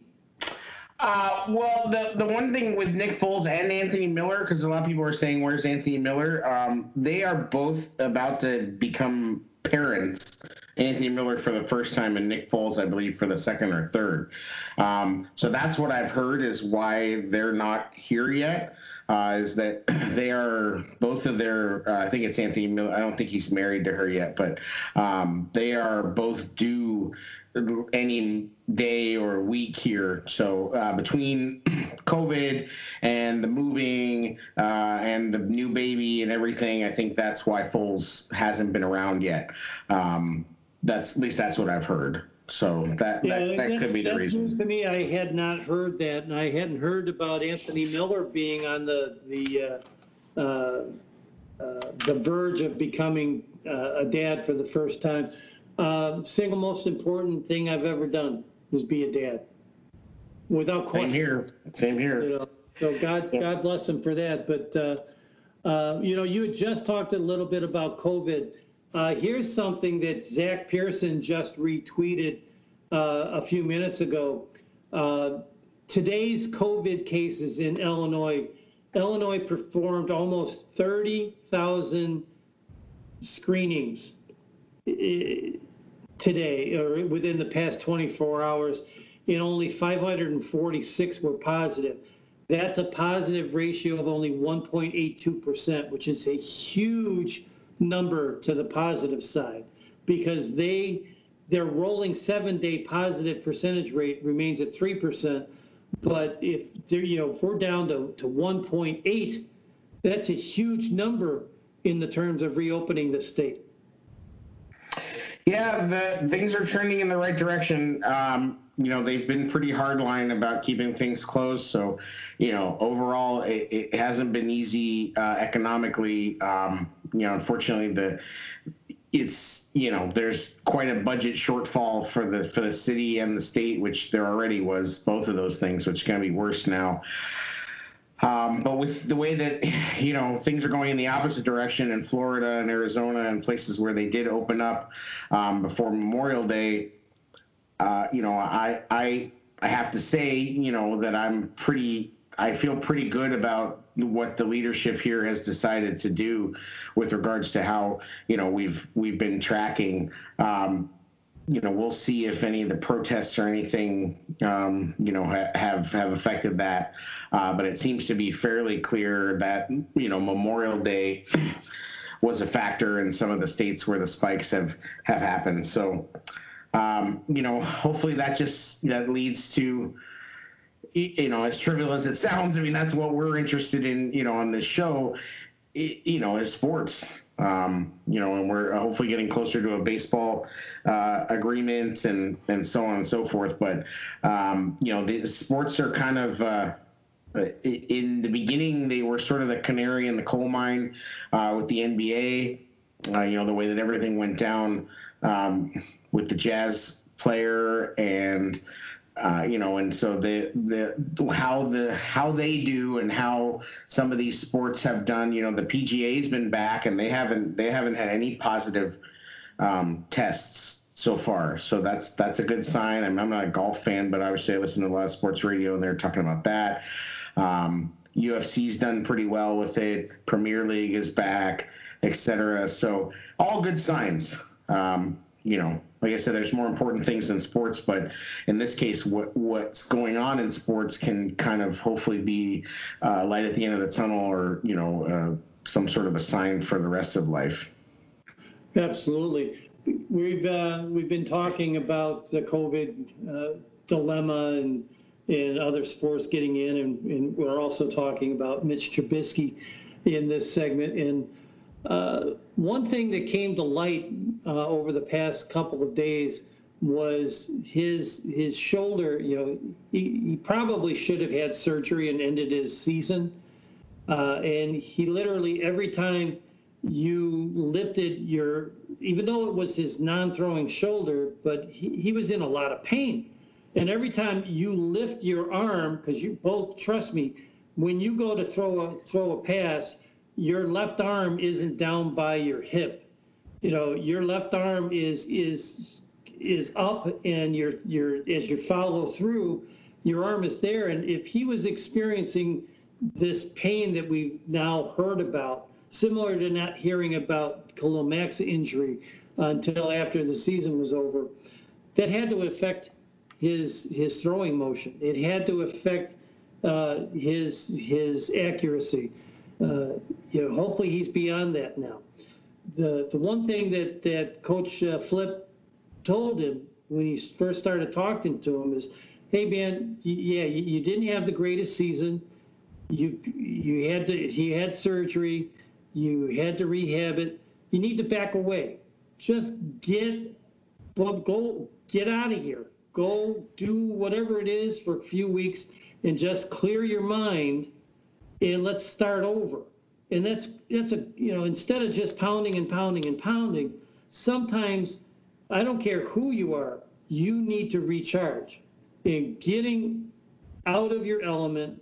Uh, well, the the one thing with Nick Foles and Anthony Miller, because a lot of people are saying, "Where's Anthony Miller?" Um, they are both about to become parents. Anthony Miller for the first time, and Nick Foles, I believe, for the second or third. Um, so that's what I've heard is why they're not here yet. Uh, is that they are both of their? Uh, I think it's Anthony Miller. I don't think he's married to her yet, but um, they are both due any day or week here. So uh, between COVID and the moving uh, and the new baby and everything, I think that's why Foles hasn't been around yet. Um, that's at least that's what I've heard. So that Yeah, that, that could be the that's reason. news to me. I had not heard that, and I hadn't heard about Anthony Miller being on the the uh, uh, uh, the verge of becoming uh, a dad for the first time. Um, single most important thing I've ever done is be a dad, without Same question. here. Same here. You know, so God, God bless him for that. But, uh, uh, you know, you had just talked a little bit about COVID. Uh, here's something that Zach Pearson just retweeted uh, a few minutes ago. Uh, today's COVID cases in Illinois, Illinois performed almost 30,000 screenings today or within the past 24 hours and only 546 were positive. That's a positive ratio of only 1.82%, which is a huge number to the positive side because they their rolling seven day positive percentage rate remains at 3%. But if they're, you know, if we're down to, to 1.8, that's a huge number in the terms of reopening the state. Yeah, the things are trending in the right direction. Um, you know, they've been pretty hardline about keeping things closed. So, you know, overall, it, it hasn't been easy uh, economically. Um, you know, unfortunately, the it's you know there's quite a budget shortfall for the for the city and the state, which there already was both of those things, which is going to be worse now. Um, but with the way that you know things are going in the opposite direction in Florida and Arizona and places where they did open up um, before Memorial Day, uh, you know, I I I have to say, you know, that I'm pretty. I feel pretty good about what the leadership here has decided to do with regards to how you know we've we've been tracking. Um, you know, we'll see if any of the protests or anything, um, you know, ha- have have affected that. Uh, but it seems to be fairly clear that you know Memorial Day was a factor in some of the states where the spikes have have happened. So, um, you know, hopefully that just that leads to you know, as trivial as it sounds, I mean, that's what we're interested in, you know, on this show, you know, is sports. Um, you know, and we're hopefully getting closer to a baseball uh, agreement and and so on and so forth. But um, you know, the sports are kind of uh, in the beginning they were sort of the canary in the coal mine uh, with the NBA. Uh, you know, the way that everything went down um, with the Jazz player and uh, you know, and so the the how the how they do and how some of these sports have done. You know, the PGA's been back and they haven't they haven't had any positive um, tests so far. So that's that's a good sign. I I'm not a golf fan, but obviously I listen to a lot of sports radio and they're talking about that. Um, UFC's done pretty well with it. Premier League is back, etc. So all good signs. Um, you know, like I said, there's more important things than sports, but in this case, what what's going on in sports can kind of hopefully be uh, light at the end of the tunnel, or you know, uh, some sort of a sign for the rest of life. Absolutely. We've uh, we've been talking about the COVID uh, dilemma and and other sports getting in, and, and we're also talking about Mitch Trubisky in this segment. And uh, one thing that came to light uh, over the past couple of days was his his shoulder. You know, he, he probably should have had surgery and ended his season. Uh, and he literally every time you lifted your, even though it was his non-throwing shoulder, but he, he was in a lot of pain. And every time you lift your arm, because you both trust me, when you go to throw a throw a pass, your left arm isn't down by your hip. You know, your left arm is is is up, and your your as you follow through, your arm is there. And if he was experiencing this pain that we've now heard about, similar to not hearing about Khalil injury until after the season was over, that had to affect his his throwing motion. It had to affect uh, his his accuracy. Uh, you know, hopefully he's beyond that now. The the one thing that that Coach uh, Flip told him when he first started talking to him is, "Hey man, yeah, you, you didn't have the greatest season. You you had to he had surgery. You had to rehab it. You need to back away. Just get go get out of here. Go do whatever it is for a few weeks and just clear your mind and let's start over. And that's that's a you know instead of just pounding and pounding and pounding, sometimes I don't care who you are, you need to recharge. And getting out of your element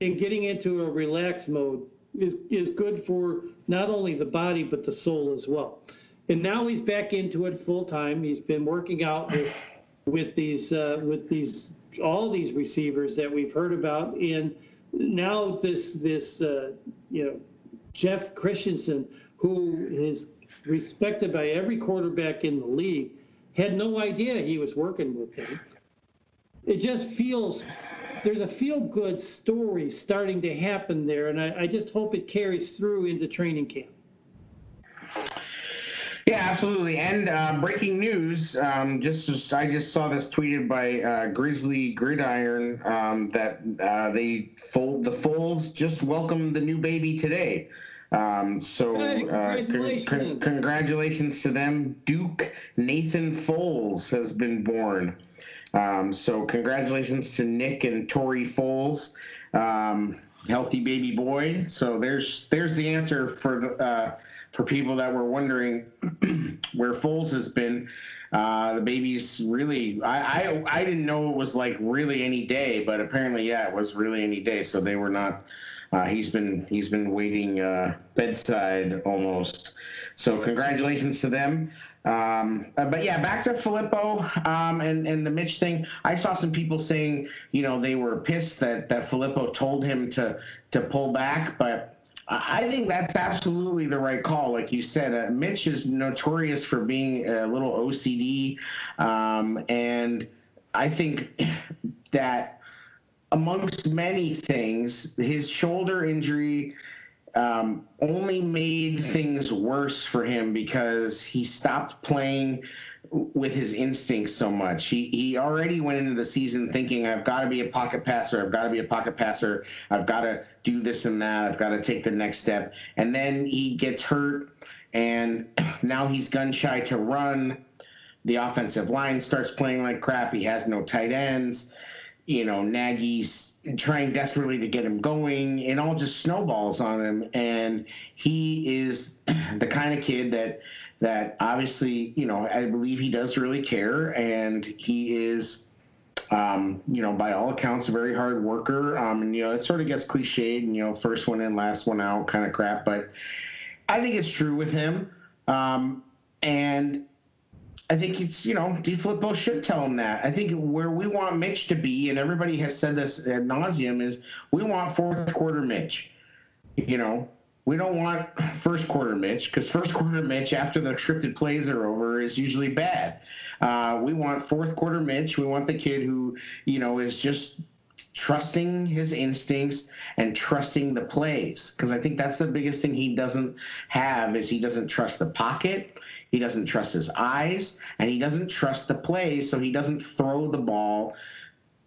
and getting into a relaxed mode is is good for not only the body but the soul as well. And now he's back into it full time. He's been working out with with these uh, with these all these receivers that we've heard about, and now this this uh, you know Jeff Christensen, who is respected by every quarterback in the league, had no idea he was working with him. It just feels there's a feel good story starting to happen there, and I, I just hope it carries through into training camp. Yeah, absolutely. And uh, breaking news, um, just I just saw this tweeted by uh, Grizzly Gridiron um, that uh, they fold the Foles just welcomed the new baby today. Um, so uh, con- congratulations. con- congratulations to them. Duke Nathan Foles has been born. Um, so congratulations to Nick and Tori Foles. Um, healthy baby boy. So there's there's the answer for uh, for people that were wondering where Foles has been. Uh, the baby's really I, I I didn't know it was like really any day, but apparently yeah, it was really any day. So they were not. Uh, he's been he's been waiting uh, bedside almost. So congratulations to them. Um, uh, but yeah, back to Filippo um, and and the Mitch thing. I saw some people saying you know they were pissed that that Filippo told him to to pull back, but. I think that's absolutely the right call. Like you said, uh, Mitch is notorious for being a little OCD, um, and I think that amongst many things, his shoulder injury um, only made things worse for him because he stopped playing with his instincts so much. He he already went into the season thinking I've got to be a pocket passer, I've got to be a pocket passer, I've got to do this and that, I've got to take the next step. And then he gets hurt and now he's gun shy to run. The offensive line starts playing like crap. He has no tight ends. You know, Nagy's trying desperately to get him going. It all just snowballs on him. And he is the kind of kid that that obviously, you know, I believe he does really care, and he is. Um, you know, by all accounts, a very hard worker. Um, and you know, it sort of gets cliched, and you know, first one in, last one out, kind of crap. But I think it's true with him. Um, and I think it's, you know, DeFilippo should tell him that. I think where we want Mitch to be, and everybody has said this ad nauseum, is we want fourth quarter Mitch. You know, we don't want first quarter Mitch because first quarter Mitch, after the scripted plays are over, is usually bad. Uh, we want fourth quarter Mitch. We want the kid who, you know, is just trusting his instincts and trusting the plays because I think that's the biggest thing he doesn't have is he doesn't trust the pocket, he doesn't trust his eyes, and he doesn't trust the plays, so he doesn't throw the ball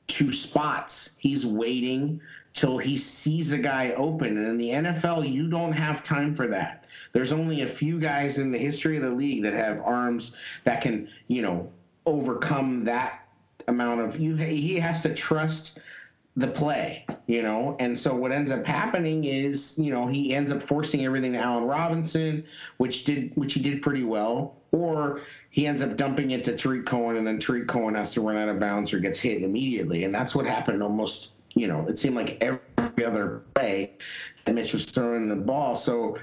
to spots. He's waiting till he sees a guy open, and in the NFL, you don't have time for that. There's only a few guys in the history of the league that have arms that can, you know, overcome that amount of you. He has to trust the play, you know. And so what ends up happening is, you know, he ends up forcing everything to Allen Robinson, which did which he did pretty well, or he ends up dumping it to Tarik Cohen, and then Tarik Cohen has to run out of bounds or gets hit immediately, and that's what happened almost. You know, it seemed like every other play that Mitch was throwing the ball. So,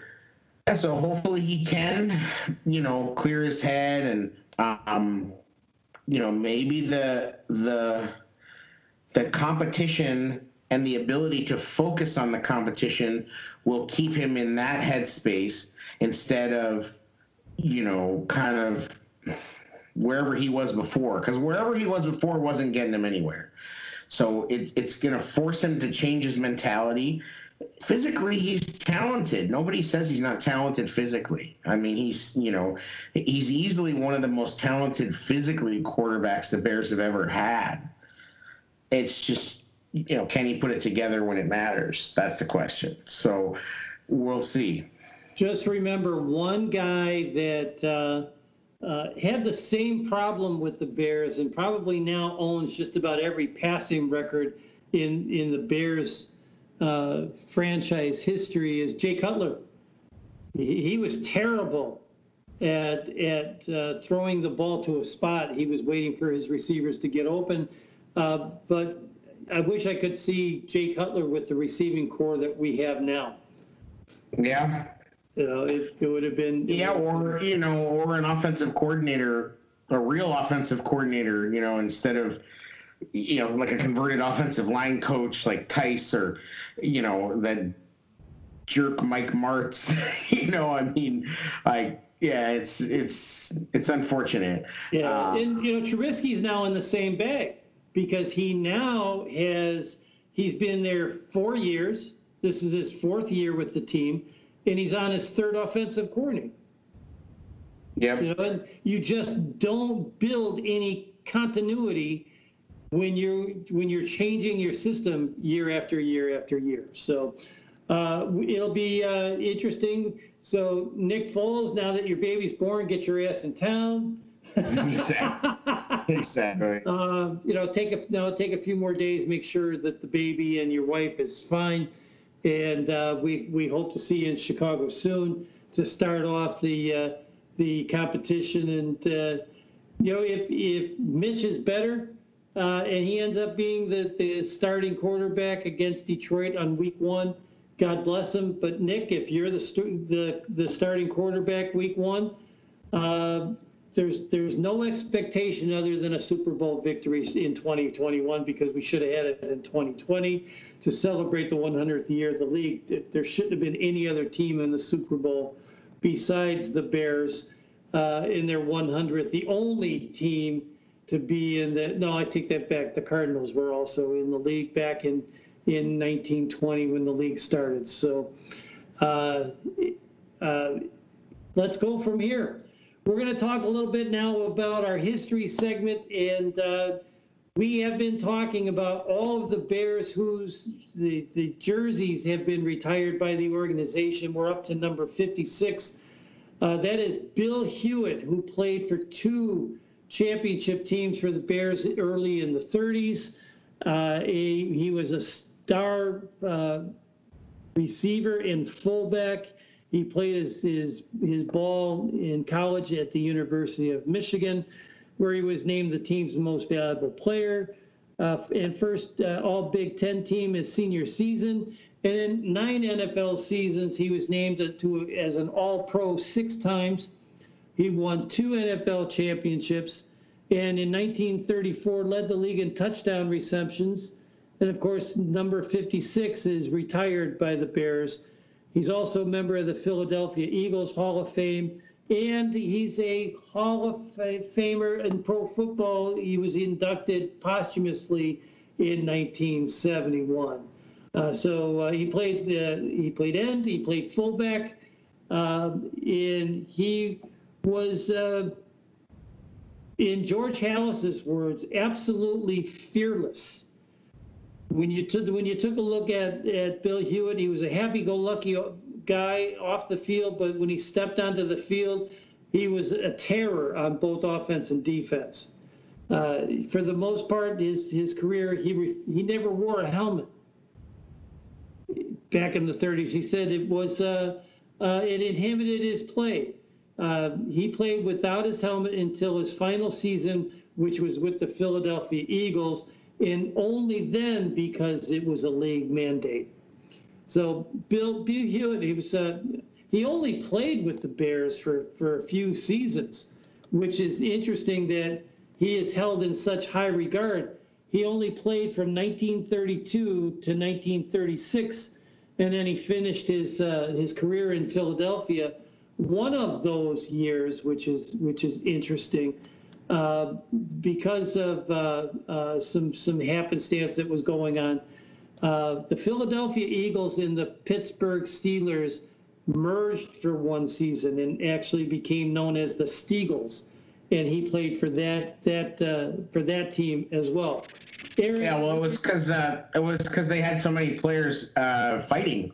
yeah, so hopefully he can, you know, clear his head and, um, you know, maybe the the the competition and the ability to focus on the competition will keep him in that headspace instead of, you know, kind of wherever he was before. Because wherever he was before wasn't getting him anywhere. So it, it's going to force him to change his mentality. Physically, he's talented. Nobody says he's not talented physically. I mean, he's, you know, he's easily one of the most talented physically quarterbacks the Bears have ever had it's just you know can he put it together when it matters that's the question so we'll see Just remember one guy that uh, uh, had the same problem with the Bears and probably now owns just about every passing record in in the Bears uh, franchise history is Jay Cutler. He, he was terrible at at uh, throwing the ball to a spot. He was waiting for his receivers to get open. Uh, but I wish I could see Jay Cutler with the receiving corps that we have now. yeah You know, it, it would have been yeah or you know or an offensive coordinator a real offensive coordinator you know instead of you know like a converted offensive line coach like tice or you know that jerk mike martz you know i mean like yeah it's it's it's unfortunate. Yeah, Um, and you know Trubisky's now in the same bag because he now has he's been there four years. This is his fourth year with the team, and he's on his third offensive coordinator. yep. You know, and you just don't build any continuity when you're when you're changing your system year after year after year. So uh, it'll be uh, interesting. So Nick Foles, now that your baby's born, get your ass in town. exactly exactly Uh, you know, take a no, take a few more days, make sure that the baby and your wife is fine, and uh, we we hope to see you in Chicago soon to start off the uh, the competition. And uh, you know, if if Mitch is better uh, and he ends up being the the starting quarterback against Detroit on week one, God bless him. But Nick, if you're the the the starting quarterback week one. There's there's no expectation other than a Super Bowl victory in 2021 because we should have had it in 2020 to celebrate the 100th year of the league. There shouldn't have been any other team in the Super Bowl besides the Bears uh, in their 100th. The only team to be in the no, I take that back. The Cardinals were also in the league back in in 1920 when the league started. So. Uh, uh, let's go from here. We're going to talk a little bit now about our history segment, and uh, we have been talking about all of the Bears whose the, the jerseys have been retired by the organization. We're up to number 56. Uh, that is Bill Hewitt, who played for two championship teams for the Bears early in the 30s. Uh, he, he was a star uh, receiver and fullback. He played his, his, his ball in college at the University of Michigan, where he was named the team's most valuable player. Uh, and first uh, All Big Ten team his senior season. And in nine NFL seasons, he was named to, as an All Pro six times. He won two NFL championships. And in 1934, led the league in touchdown receptions. And of course, number 56 is retired by the Bears. He's also a member of the Philadelphia Eagles Hall of Fame, and he's a Hall of Famer in pro football. He was inducted posthumously in 1971. Uh, so uh, he played uh, he played end, he played fullback, um, and he was, uh, in George Halas's words, absolutely fearless when you took when you took a look at at Bill Hewitt, he was a happy-go-lucky guy off the field, but when he stepped onto the field, he was a terror on both offense and defense. uh, for the most part, his his career, he re, he never wore a helmet. Back in the 30s, he said it was uh, uh, it inhibited his play. Uh, he played without his helmet until his final season, which was with the Philadelphia Eagles, and only then because it was a league mandate. So Bill, Bill Hewitt, he was uh, he only played with the Bears for for a few seasons, which is interesting that he is held in such high regard. He only played from 1932 to 1936, and then he finished his uh, his career in Philadelphia. One of those years, which is which is interesting, uh, because of uh, uh some some happenstance that was going on. Uh, the Philadelphia Eagles and the Pittsburgh Steelers merged for one season and actually became known as the Steagles and he played for that that uh, for that team as well. Aaron, yeah, well, it was because uh, it was because they had so many players uh, fighting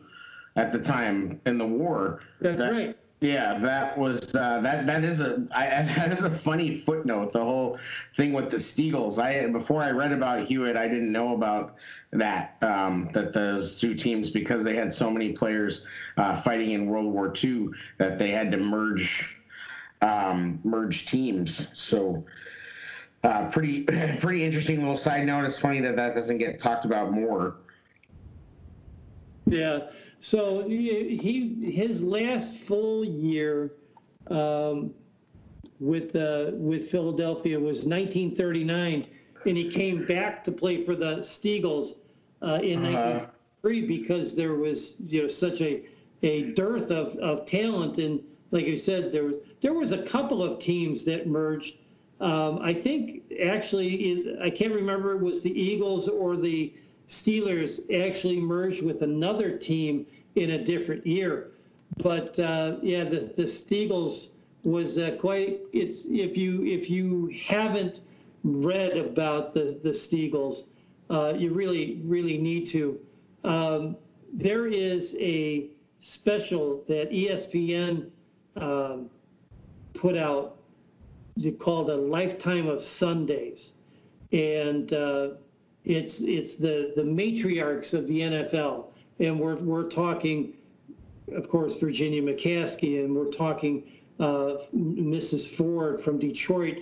at the time in the war. That's that, right. Yeah, that was uh, that. That is a I, that is a funny footnote. The whole thing with the Steagles. I before I read about Hewitt, I didn't know about that. Um, that those two teams because they had so many players uh, fighting in World War II that they had to merge um, merge teams. So uh, pretty pretty interesting little side note. It's funny that that doesn't get talked about more. Yeah. So he his last full year um, with uh, with Philadelphia was 1939, and he came back to play for the Steagles uh, in uh-huh. 1903 because there was you know such a a dearth of, of talent and like you said, there there was a couple of teams that merged. Um, I think actually, it, I can't remember it was the Eagles or the Steelers actually merged with another team in a different year. But uh, yeah, the the Steagles was uh, quite. It's if you if you haven't read about the the Steagles, uh, you really really need to. Um, there is a special that ESPN um, put out called a lifetime of Sundays, and uh, it's it's the the matriarchs of the NFL, and we're we're talking, of course, Virginia McCaskey, and we're talking uh, Mrs. Ford from Detroit,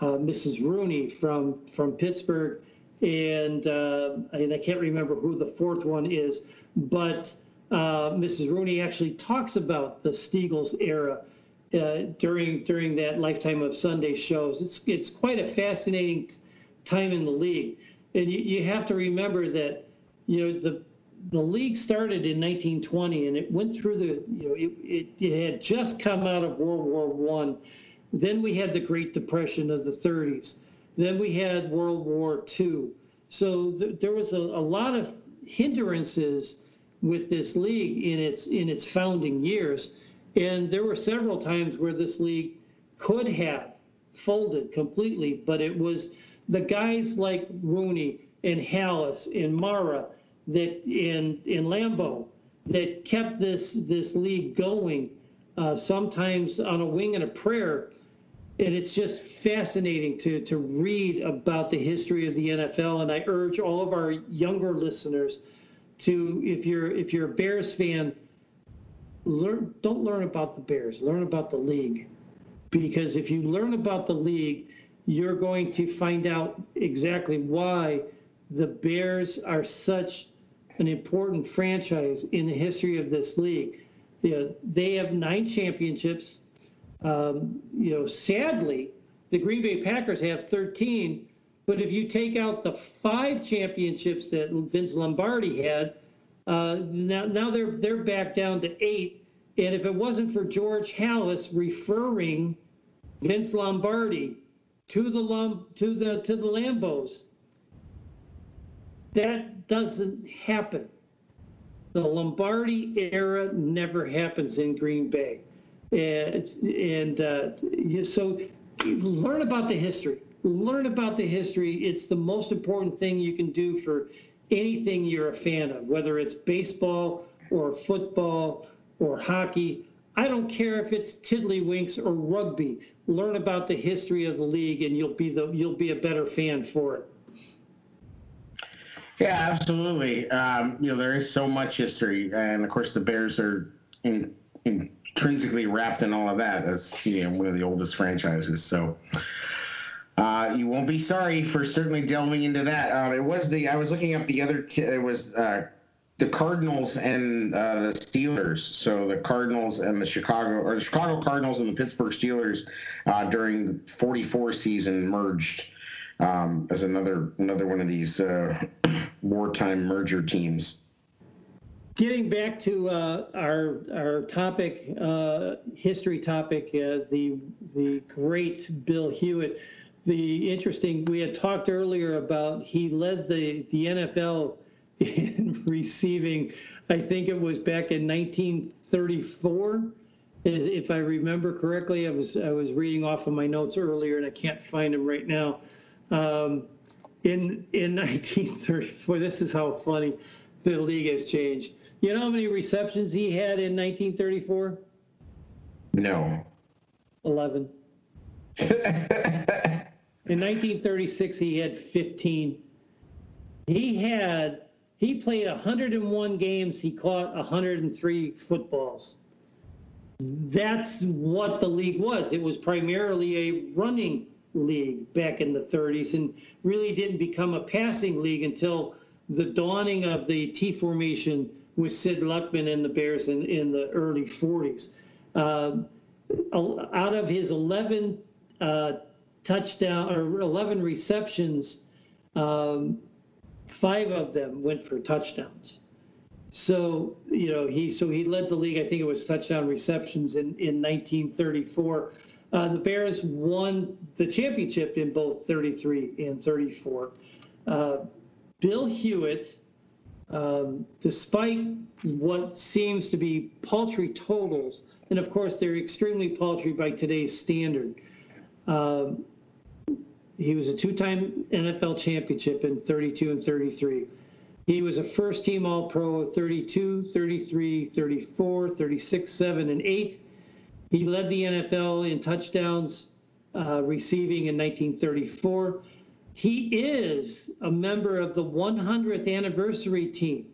uh, Mrs. Rooney from from Pittsburgh, and uh, and I can't remember who the fourth one is, but uh, Mrs. Rooney actually talks about the Steagles era uh, during during that lifetime of Sunday shows. It's it's quite a fascinating time in the league, and you, you have to remember that you know the the league started in 1920 and it went through the you know it, it, it had just come out of World War One. Then we had the Great Depression of the 30s. Then we had World War II. So th- there was a, a lot of hindrances with this league in its in its founding years. And there were several times where this league could have folded completely, but it was the guys like Rooney and Halas and Mara that in in Lambeau that kept this this league going. Uh, sometimes on a wing and a prayer, and it's just fascinating to to read about the history of the NFL. And I urge all of our younger listeners to if you're if you're a Bears fan, learn don't learn about the Bears, learn about the league. Because if you learn about the league, you're going to find out exactly why the Bears are such an important franchise in the history of this league. You know, they have nine championships. Um, you know, sadly, the Green Bay Packers have 13, but if you take out the five championships that Vince Lombardi had, uh, now now they're they're back down to eight. And if it wasn't for George Halas referring Vince Lombardi to the Lum, to the to the Lambeaus, that doesn't happen. The Lombardi era never happens in Green Bay, and, and uh, so learn about the history learn about the history. It's the most important thing you can do for anything you're a fan of, whether it's baseball or football or hockey. I don't care if it's tiddlywinks or rugby. Learn about the history of the league, and you'll be the you'll be a better fan for it. Yeah, absolutely. Um, you know, there is so much history, and of course, the Bears are in, intrinsically wrapped in all of that as you know one of the oldest franchises. So. Uh, you won't be sorry for certainly delving into that. Um, it was the I was looking up the other. T- it was uh, the Cardinals and uh, the Steelers. So the Cardinals and the Chicago or the Chicago Cardinals and the Pittsburgh Steelers uh, during 44 season merged um, as another another one of these uh, wartime merger teams. Getting back to uh, our our topic, uh, history topic, uh, the the great Bill Hewitt. The interesting we had talked earlier about he led the the NFL in receiving. I think it was back in 1934, if I remember correctly. I was I was reading off of my notes earlier, and I can't find them right now. Um, in in 1934, this is how funny the league has changed. You know how many receptions he had in 1934? No. 11. in 1936, he had 15. He had he played 101 games. He caught 103 footballs. That's what the league was. It was primarily a running league back in the 30s and really didn't become a passing league until the dawning of the T formation with Sid Luckman and the Bears in, in the early 40s. Uh, out of his 11 uh, touchdown or 11 receptions, um, five of them went for touchdowns. So you know he so he led the league. I think it was touchdown receptions in in 1934. Uh, the Bears won the championship in both 33 and 34. Uh, Bill Hewitt, um, despite what seems to be paltry totals, and of course they're extremely paltry by today's standard. Um, he was a two-time NFL championship in 32 and 33. He was a first team All Pro 32, 33, 34, 36, 7, and 8. He led the NFL in touchdowns uh, receiving in 1934. He is a member of the 100th anniversary team.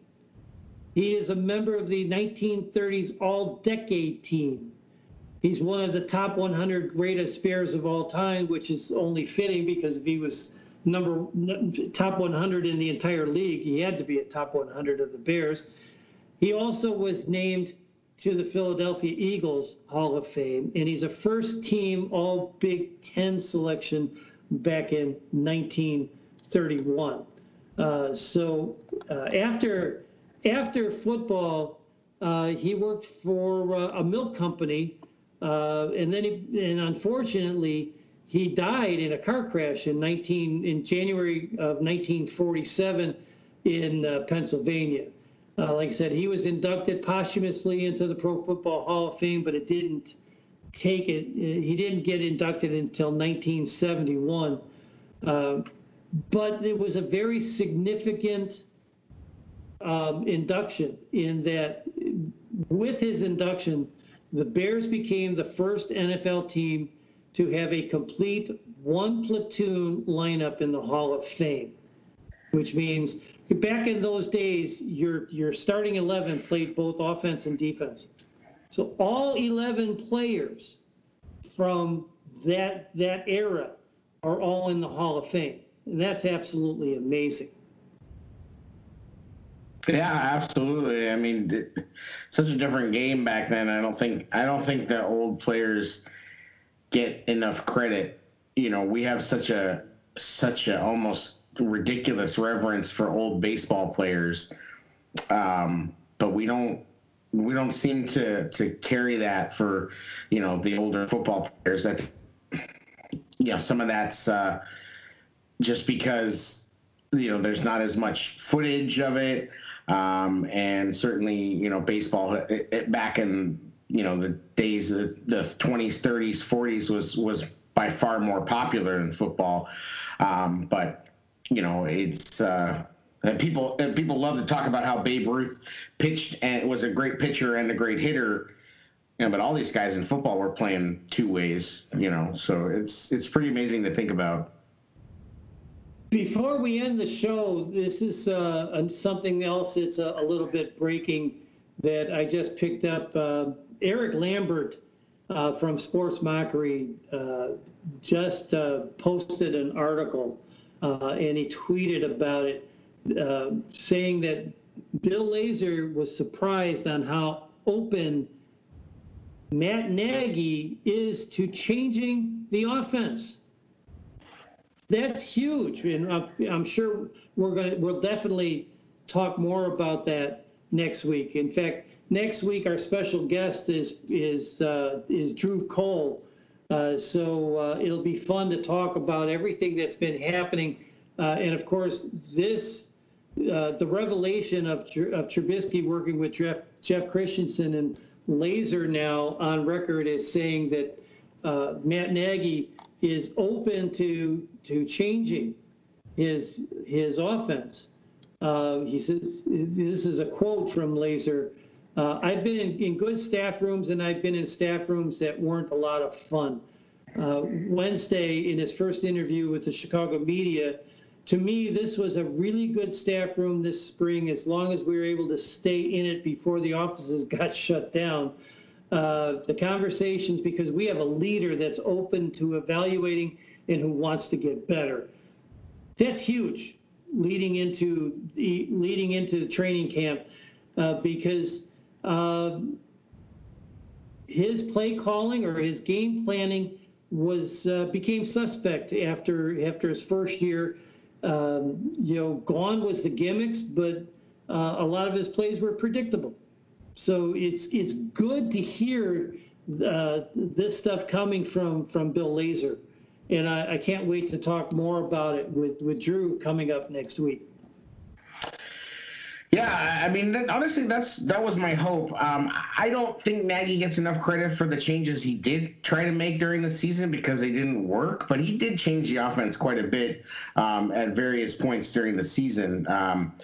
He is a member of the 1930s All Decade team. He's one of the top 100 greatest Bears of all time, which is only fitting because if he was number top 100 in the entire league, he had to be a top 100 of the Bears. He also was named to the Philadelphia Eagles Hall of Fame, and he's a first team All Big Ten selection back in 1931. Uh, so uh, after after football, uh, he worked for uh, a milk company uh, and then, he, and unfortunately, he died in a car crash in 19 in January of 1947 in uh, Pennsylvania. Uh, like I said, he was inducted posthumously into the Pro Football Hall of Fame, but it didn't take it. Uh, he didn't get inducted until 1971. Uh, but it was a very significant um, induction in that, with his induction, the Bears became the first NFL team to have a complete one platoon lineup in the Hall of Fame, which means back in those days, your your starting 11 played both offense and defense. So all 11 players from that that era are all in the Hall of Fame. And that's absolutely amazing. Yeah, absolutely. I mean, it, such a different game back then. I don't think I don't think the old players get enough credit. You know, we have such a such a almost ridiculous reverence for old baseball players, um, but we don't we don't seem to to carry that for you know the older football players. I think you know some of that's uh, just because you know there's not as much footage of it. Um, and certainly, you know, baseball it, it, back in you know the days the 20s, 30s, 40s was was by far more popular than football. Um, but you know, it's uh, people people love to talk about how Babe Ruth pitched and was a great pitcher and a great hitter. Yeah, but all these guys in football were playing two ways, you know. So it's it's pretty amazing to think about. Before we end the show, this is uh, something else that's a, a, little bit breaking that I just picked up. Uh, Eric Lambert uh, from Sports Mockery uh, just uh, posted an article uh, and he tweeted about it, saying that Bill Lazor was surprised on how open Matt Nagy is to changing the offense. That's huge, and I'm, sure we're going to we'll definitely talk more about that next week. In fact, next week our special guest is is uh, is Drew Cole. Uh, so uh, it'll be fun to talk about everything that's been happening, uh, and of course this uh, the revelation of of Trubisky working with Jeff Jeff Christensen and Lazor now on record is saying that uh, Matt Nagy is open to to changing his his offense. Uh, he says this is a quote from Lazor. Uh, I've been in, in, good staff rooms and I've been in staff rooms that weren't a lot of fun. Uh, Wednesday, in his first interview with the Chicago media, to me, this was a really good staff room this spring, as long as we were able to stay in it before the offices got shut down. Uh, the conversations, because we have a leader that's open to evaluating and who wants to get better. That's huge leading into the leading into the training camp uh, because uh, his play calling or his game planning was uh, became suspect after after his first year um, you know, gone was the gimmicks, but uh, a lot of his plays were predictable. So it's it's good to hear uh, this stuff coming from from Bill Lazor, and I, I can't wait to talk more about it with with Drew coming up next week. Yeah, I mean, honestly, that's that was my hope. Um, I don't think Nagy gets enough credit for the changes he did try to make during the season because they didn't work. But he did change the offense quite a bit um, at various points during the season. Um,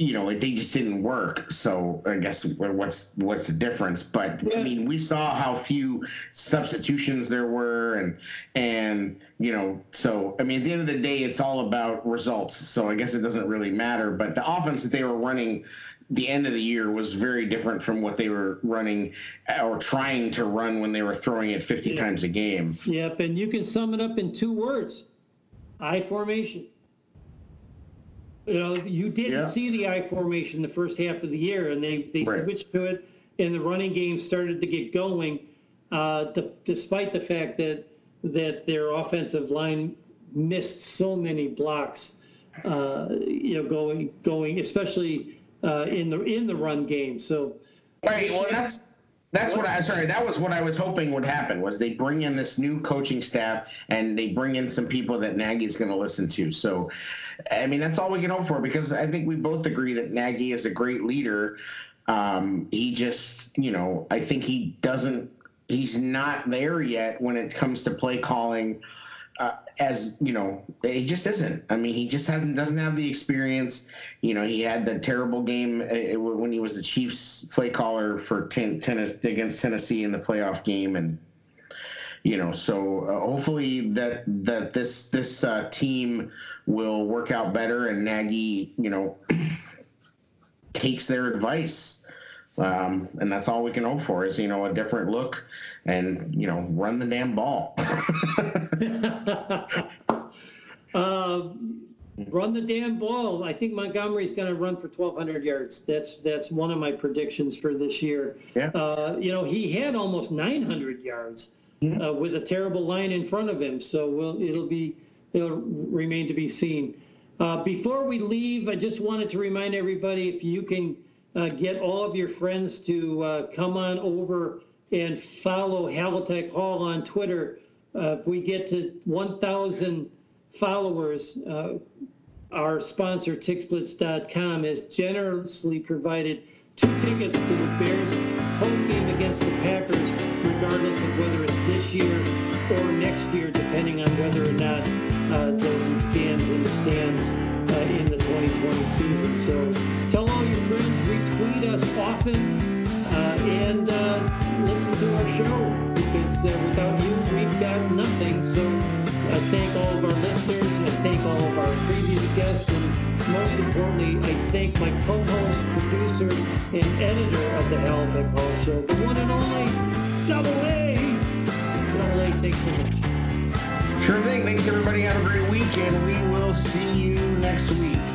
you know, they just didn't work. So I guess what's what's the difference? But. I mean, we saw how few substitutions there were, and and you know, so I mean, at the end of the day, it's all about results. So I guess it doesn't really matter. But the offense that they were running the end of the year was very different from what they were running or trying to run when they were throwing it 50 yeah. times a game. Yep, and you can sum it up in two words: I formation. You know, you didn't yeah. see the I formation the first half of the year, and they they right. switched to it, and the running game started to get going, uh, the, despite the fact that that their offensive line missed so many blocks. Uh, you know, going going, especially uh, in the in the run game. So, right. Well, that's that's what I sorry. That was what I was hoping would happen. Was they bring in this new coaching staff and they bring in some people that Nagy's going to listen to. So, I mean, that's all we can hope for because I think we both agree that Nagy is a great leader. Um, he just, you know, I think he doesn't. He's not there yet when it comes to play calling uh, as you know, he just isn't. I mean, he just hasn't doesn't have the experience. You know, he had the terrible game uh, when he was the Chiefs play caller for ten, tennis against Tennessee in the playoff game, and you know, so uh, hopefully that that this this uh, team will work out better, and Nagy, you know, takes their advice. Um, and that's all we can hope for is you know a different look and you know run the damn ball uh, run the damn ball. I think Montgomery's going to run for 1,200 yards. That's that's one of my predictions for this year. Yeah. Uh, you know, he had almost 900 yards mm-hmm. uh, with a terrible line in front of him. So we'll, it'll be it'll remain to be seen. Uh, before we leave, I just wanted to remind everybody if you can uh, get all of your friends to uh, come on over and follow Halatek Hall on Twitter. Uh, if we get to 1,000 followers, uh, our sponsor, TixBlitz.com, has generously provided two tickets to the Bears home game against the Packers, regardless of whether it's this year or next year, depending on whether or not uh, there'll be fans in the stands uh, in the 2020 season. So tell all your friends, retweet us often, uh, and uh, let's to our show uh, without you, we've got nothing. So I thank all of our listeners. I thank all of our previous guests. And most importantly, I thank my co-host, producer, and editor of the Halatek Hall Show, the one and only Double A. Double A, thanks so much. Sure thing. Thanks, everybody. Have a great week, and we will see you next week.